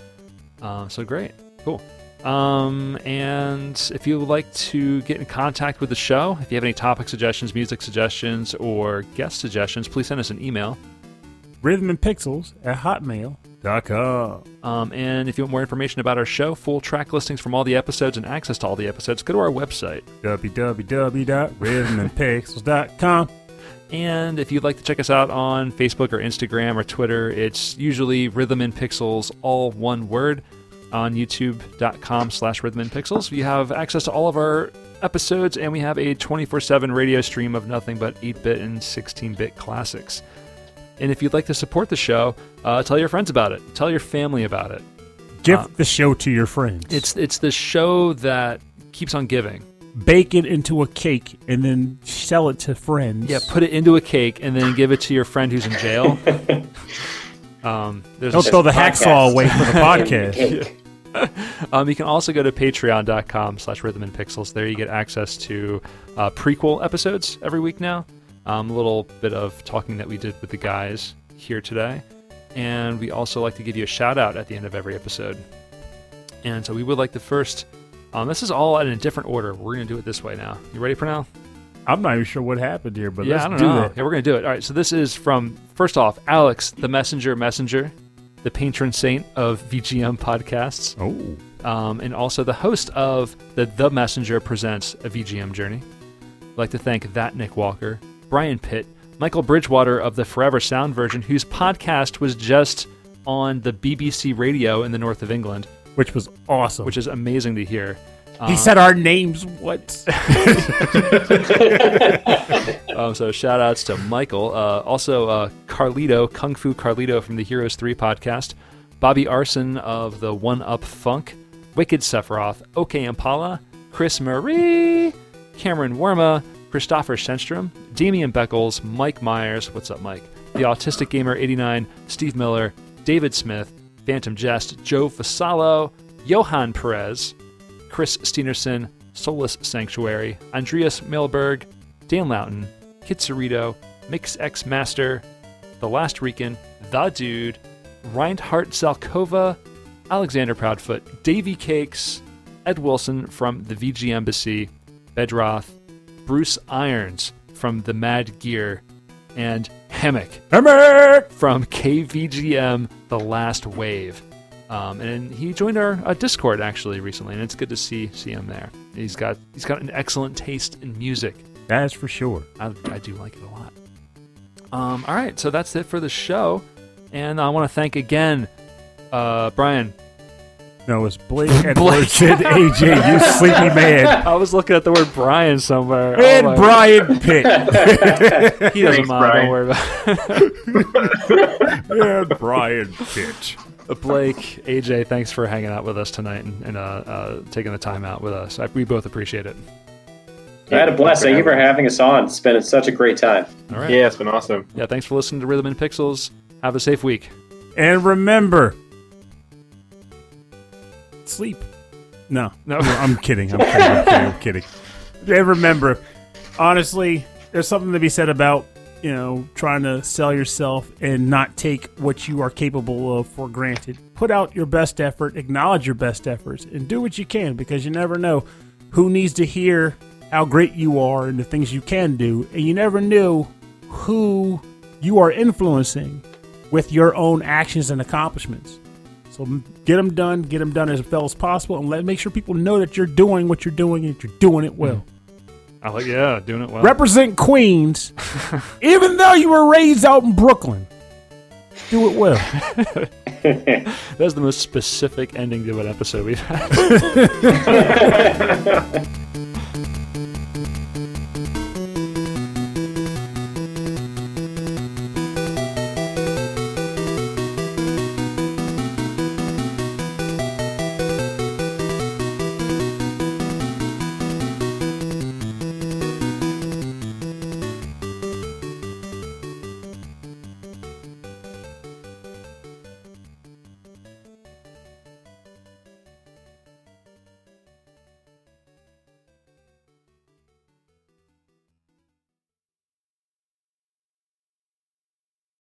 Um, so great, cool. Um, and if you would like to get in contact with the show, if you have any topic suggestions, music suggestions, or guest suggestions, please send us an email. Rhythm and Pixels at hotmail.com. Um, and if you want more information about our show, full track listings from all the episodes, and access to all the episodes, go to our website. www.rhythmandpixels.com. And if you'd like to check us out on Facebook or Instagram or Twitter, it's usually Rhythm and Pixels, all one word, on youtube.com slash Rhythm and Pixels. You have access to all of our episodes, and we have a 24-7 radio stream of nothing but 8-bit and 16-bit classics. And if you'd like to support the show, uh, tell your friends about it. Tell your family about it. Give Uh, the show to your friends. It's it's the show that keeps on giving. bake it into a cake and then sell it to friends. Yeah, put it into a cake and then give it to your friend who's in jail. um, there's Don't a, throw the Podcast. hacksaw away for the podcast. Um, you can also go to patreon.com slash rhythm and pixels. There you get access to uh, prequel episodes every week now. Um, a little bit of talking that we did with the guys here today. And we also like to give you a shout out at the end of every episode. And so we would like to first. Um, this is all in a different order. We're going to do it this way now. You ready for now? I'm not even sure what happened here, but yeah, let's I don't do know. that. Yeah, we're gonna do it. All right. So this is from first off, Alex, the messenger, messenger, the patron saint of VGM podcasts, Oh, um, and also the host of the The Messenger presents a VGM journey. I'd like to thank that Nick Walker, Brian Pitt, Michael Bridgewater of the Forever Sound version, whose podcast was just on the BBC radio in the north of England, which was awesome. which is amazing to hear. He said our names. What? Um, so shout outs to Michael. Uh, also, uh, Carlito, Kung Fu Carlito from the Heroes 3 podcast. Bobby Arson of the One Up Funk. Wicked Sephiroth. OK Impala. Chris Marie. Cameron Worma. Christopher Shenstrom. Damian Beckles. Mike Myers. What's up, Mike? The Autistic Gamer 89. Steve Miller. David Smith. Phantom Jest. Joe Fasalo. Johan Perez. Chris Steenerson, Solus Sanctuary, Andreas Milberg, Dan Loughton, Kitsurito, Mix X Master, The Last Rican, The Dude, Reinhardt Zalkova, Alexander Proudfoot, Davy Cakes, Ed Wilson from the VG Embassy, Bedroth, Bruce Irons from the Mad Gear, and Hammock Hammock! from KVGM The Last Wave. Um, and he joined our uh, Discord actually recently, and it's good to see see him there. He's got he's got an excellent taste in music. That's for sure. I, I do like it a lot. Um, all right, so that's it for the show, and I want to thank again, uh, Brian. No, it's Blake and Blake. said AJ, you sleepy man. I was looking at the word Brian somewhere. Oh And my- Brian Pitt. he doesn't Thanks, mind. Don't worry about it. and Brian Pitt. Uh, Blake, AJ, thanks for hanging out with us tonight and, and uh, uh, taking the time out with us. I, we both appreciate it. I had a blast. Thank you for having us on. It's been such a great time. All right. Yeah, it's been awesome. Yeah, thanks for listening to Rhythm and Pixels. Have a safe week. And remember, sleep. No, No. I'm kidding. I'm kidding. I'm kidding. I'm kidding. And remember, honestly, there's something to be said about you know trying to sell yourself and not take what you are capable of for granted. Put out your best effort, acknowledge your best efforts, and do what you can because you never know who needs to hear how great you are and the things you can do, and you never knew who you are influencing with your own actions and accomplishments. So get them done, get them done as well as possible, and let make sure people know that you're doing what you're doing and that you're doing it well. I like, yeah, doing it well. Represent Queens, even though you were raised out in Brooklyn. Do it well. That's the most specific ending to an episode we've had.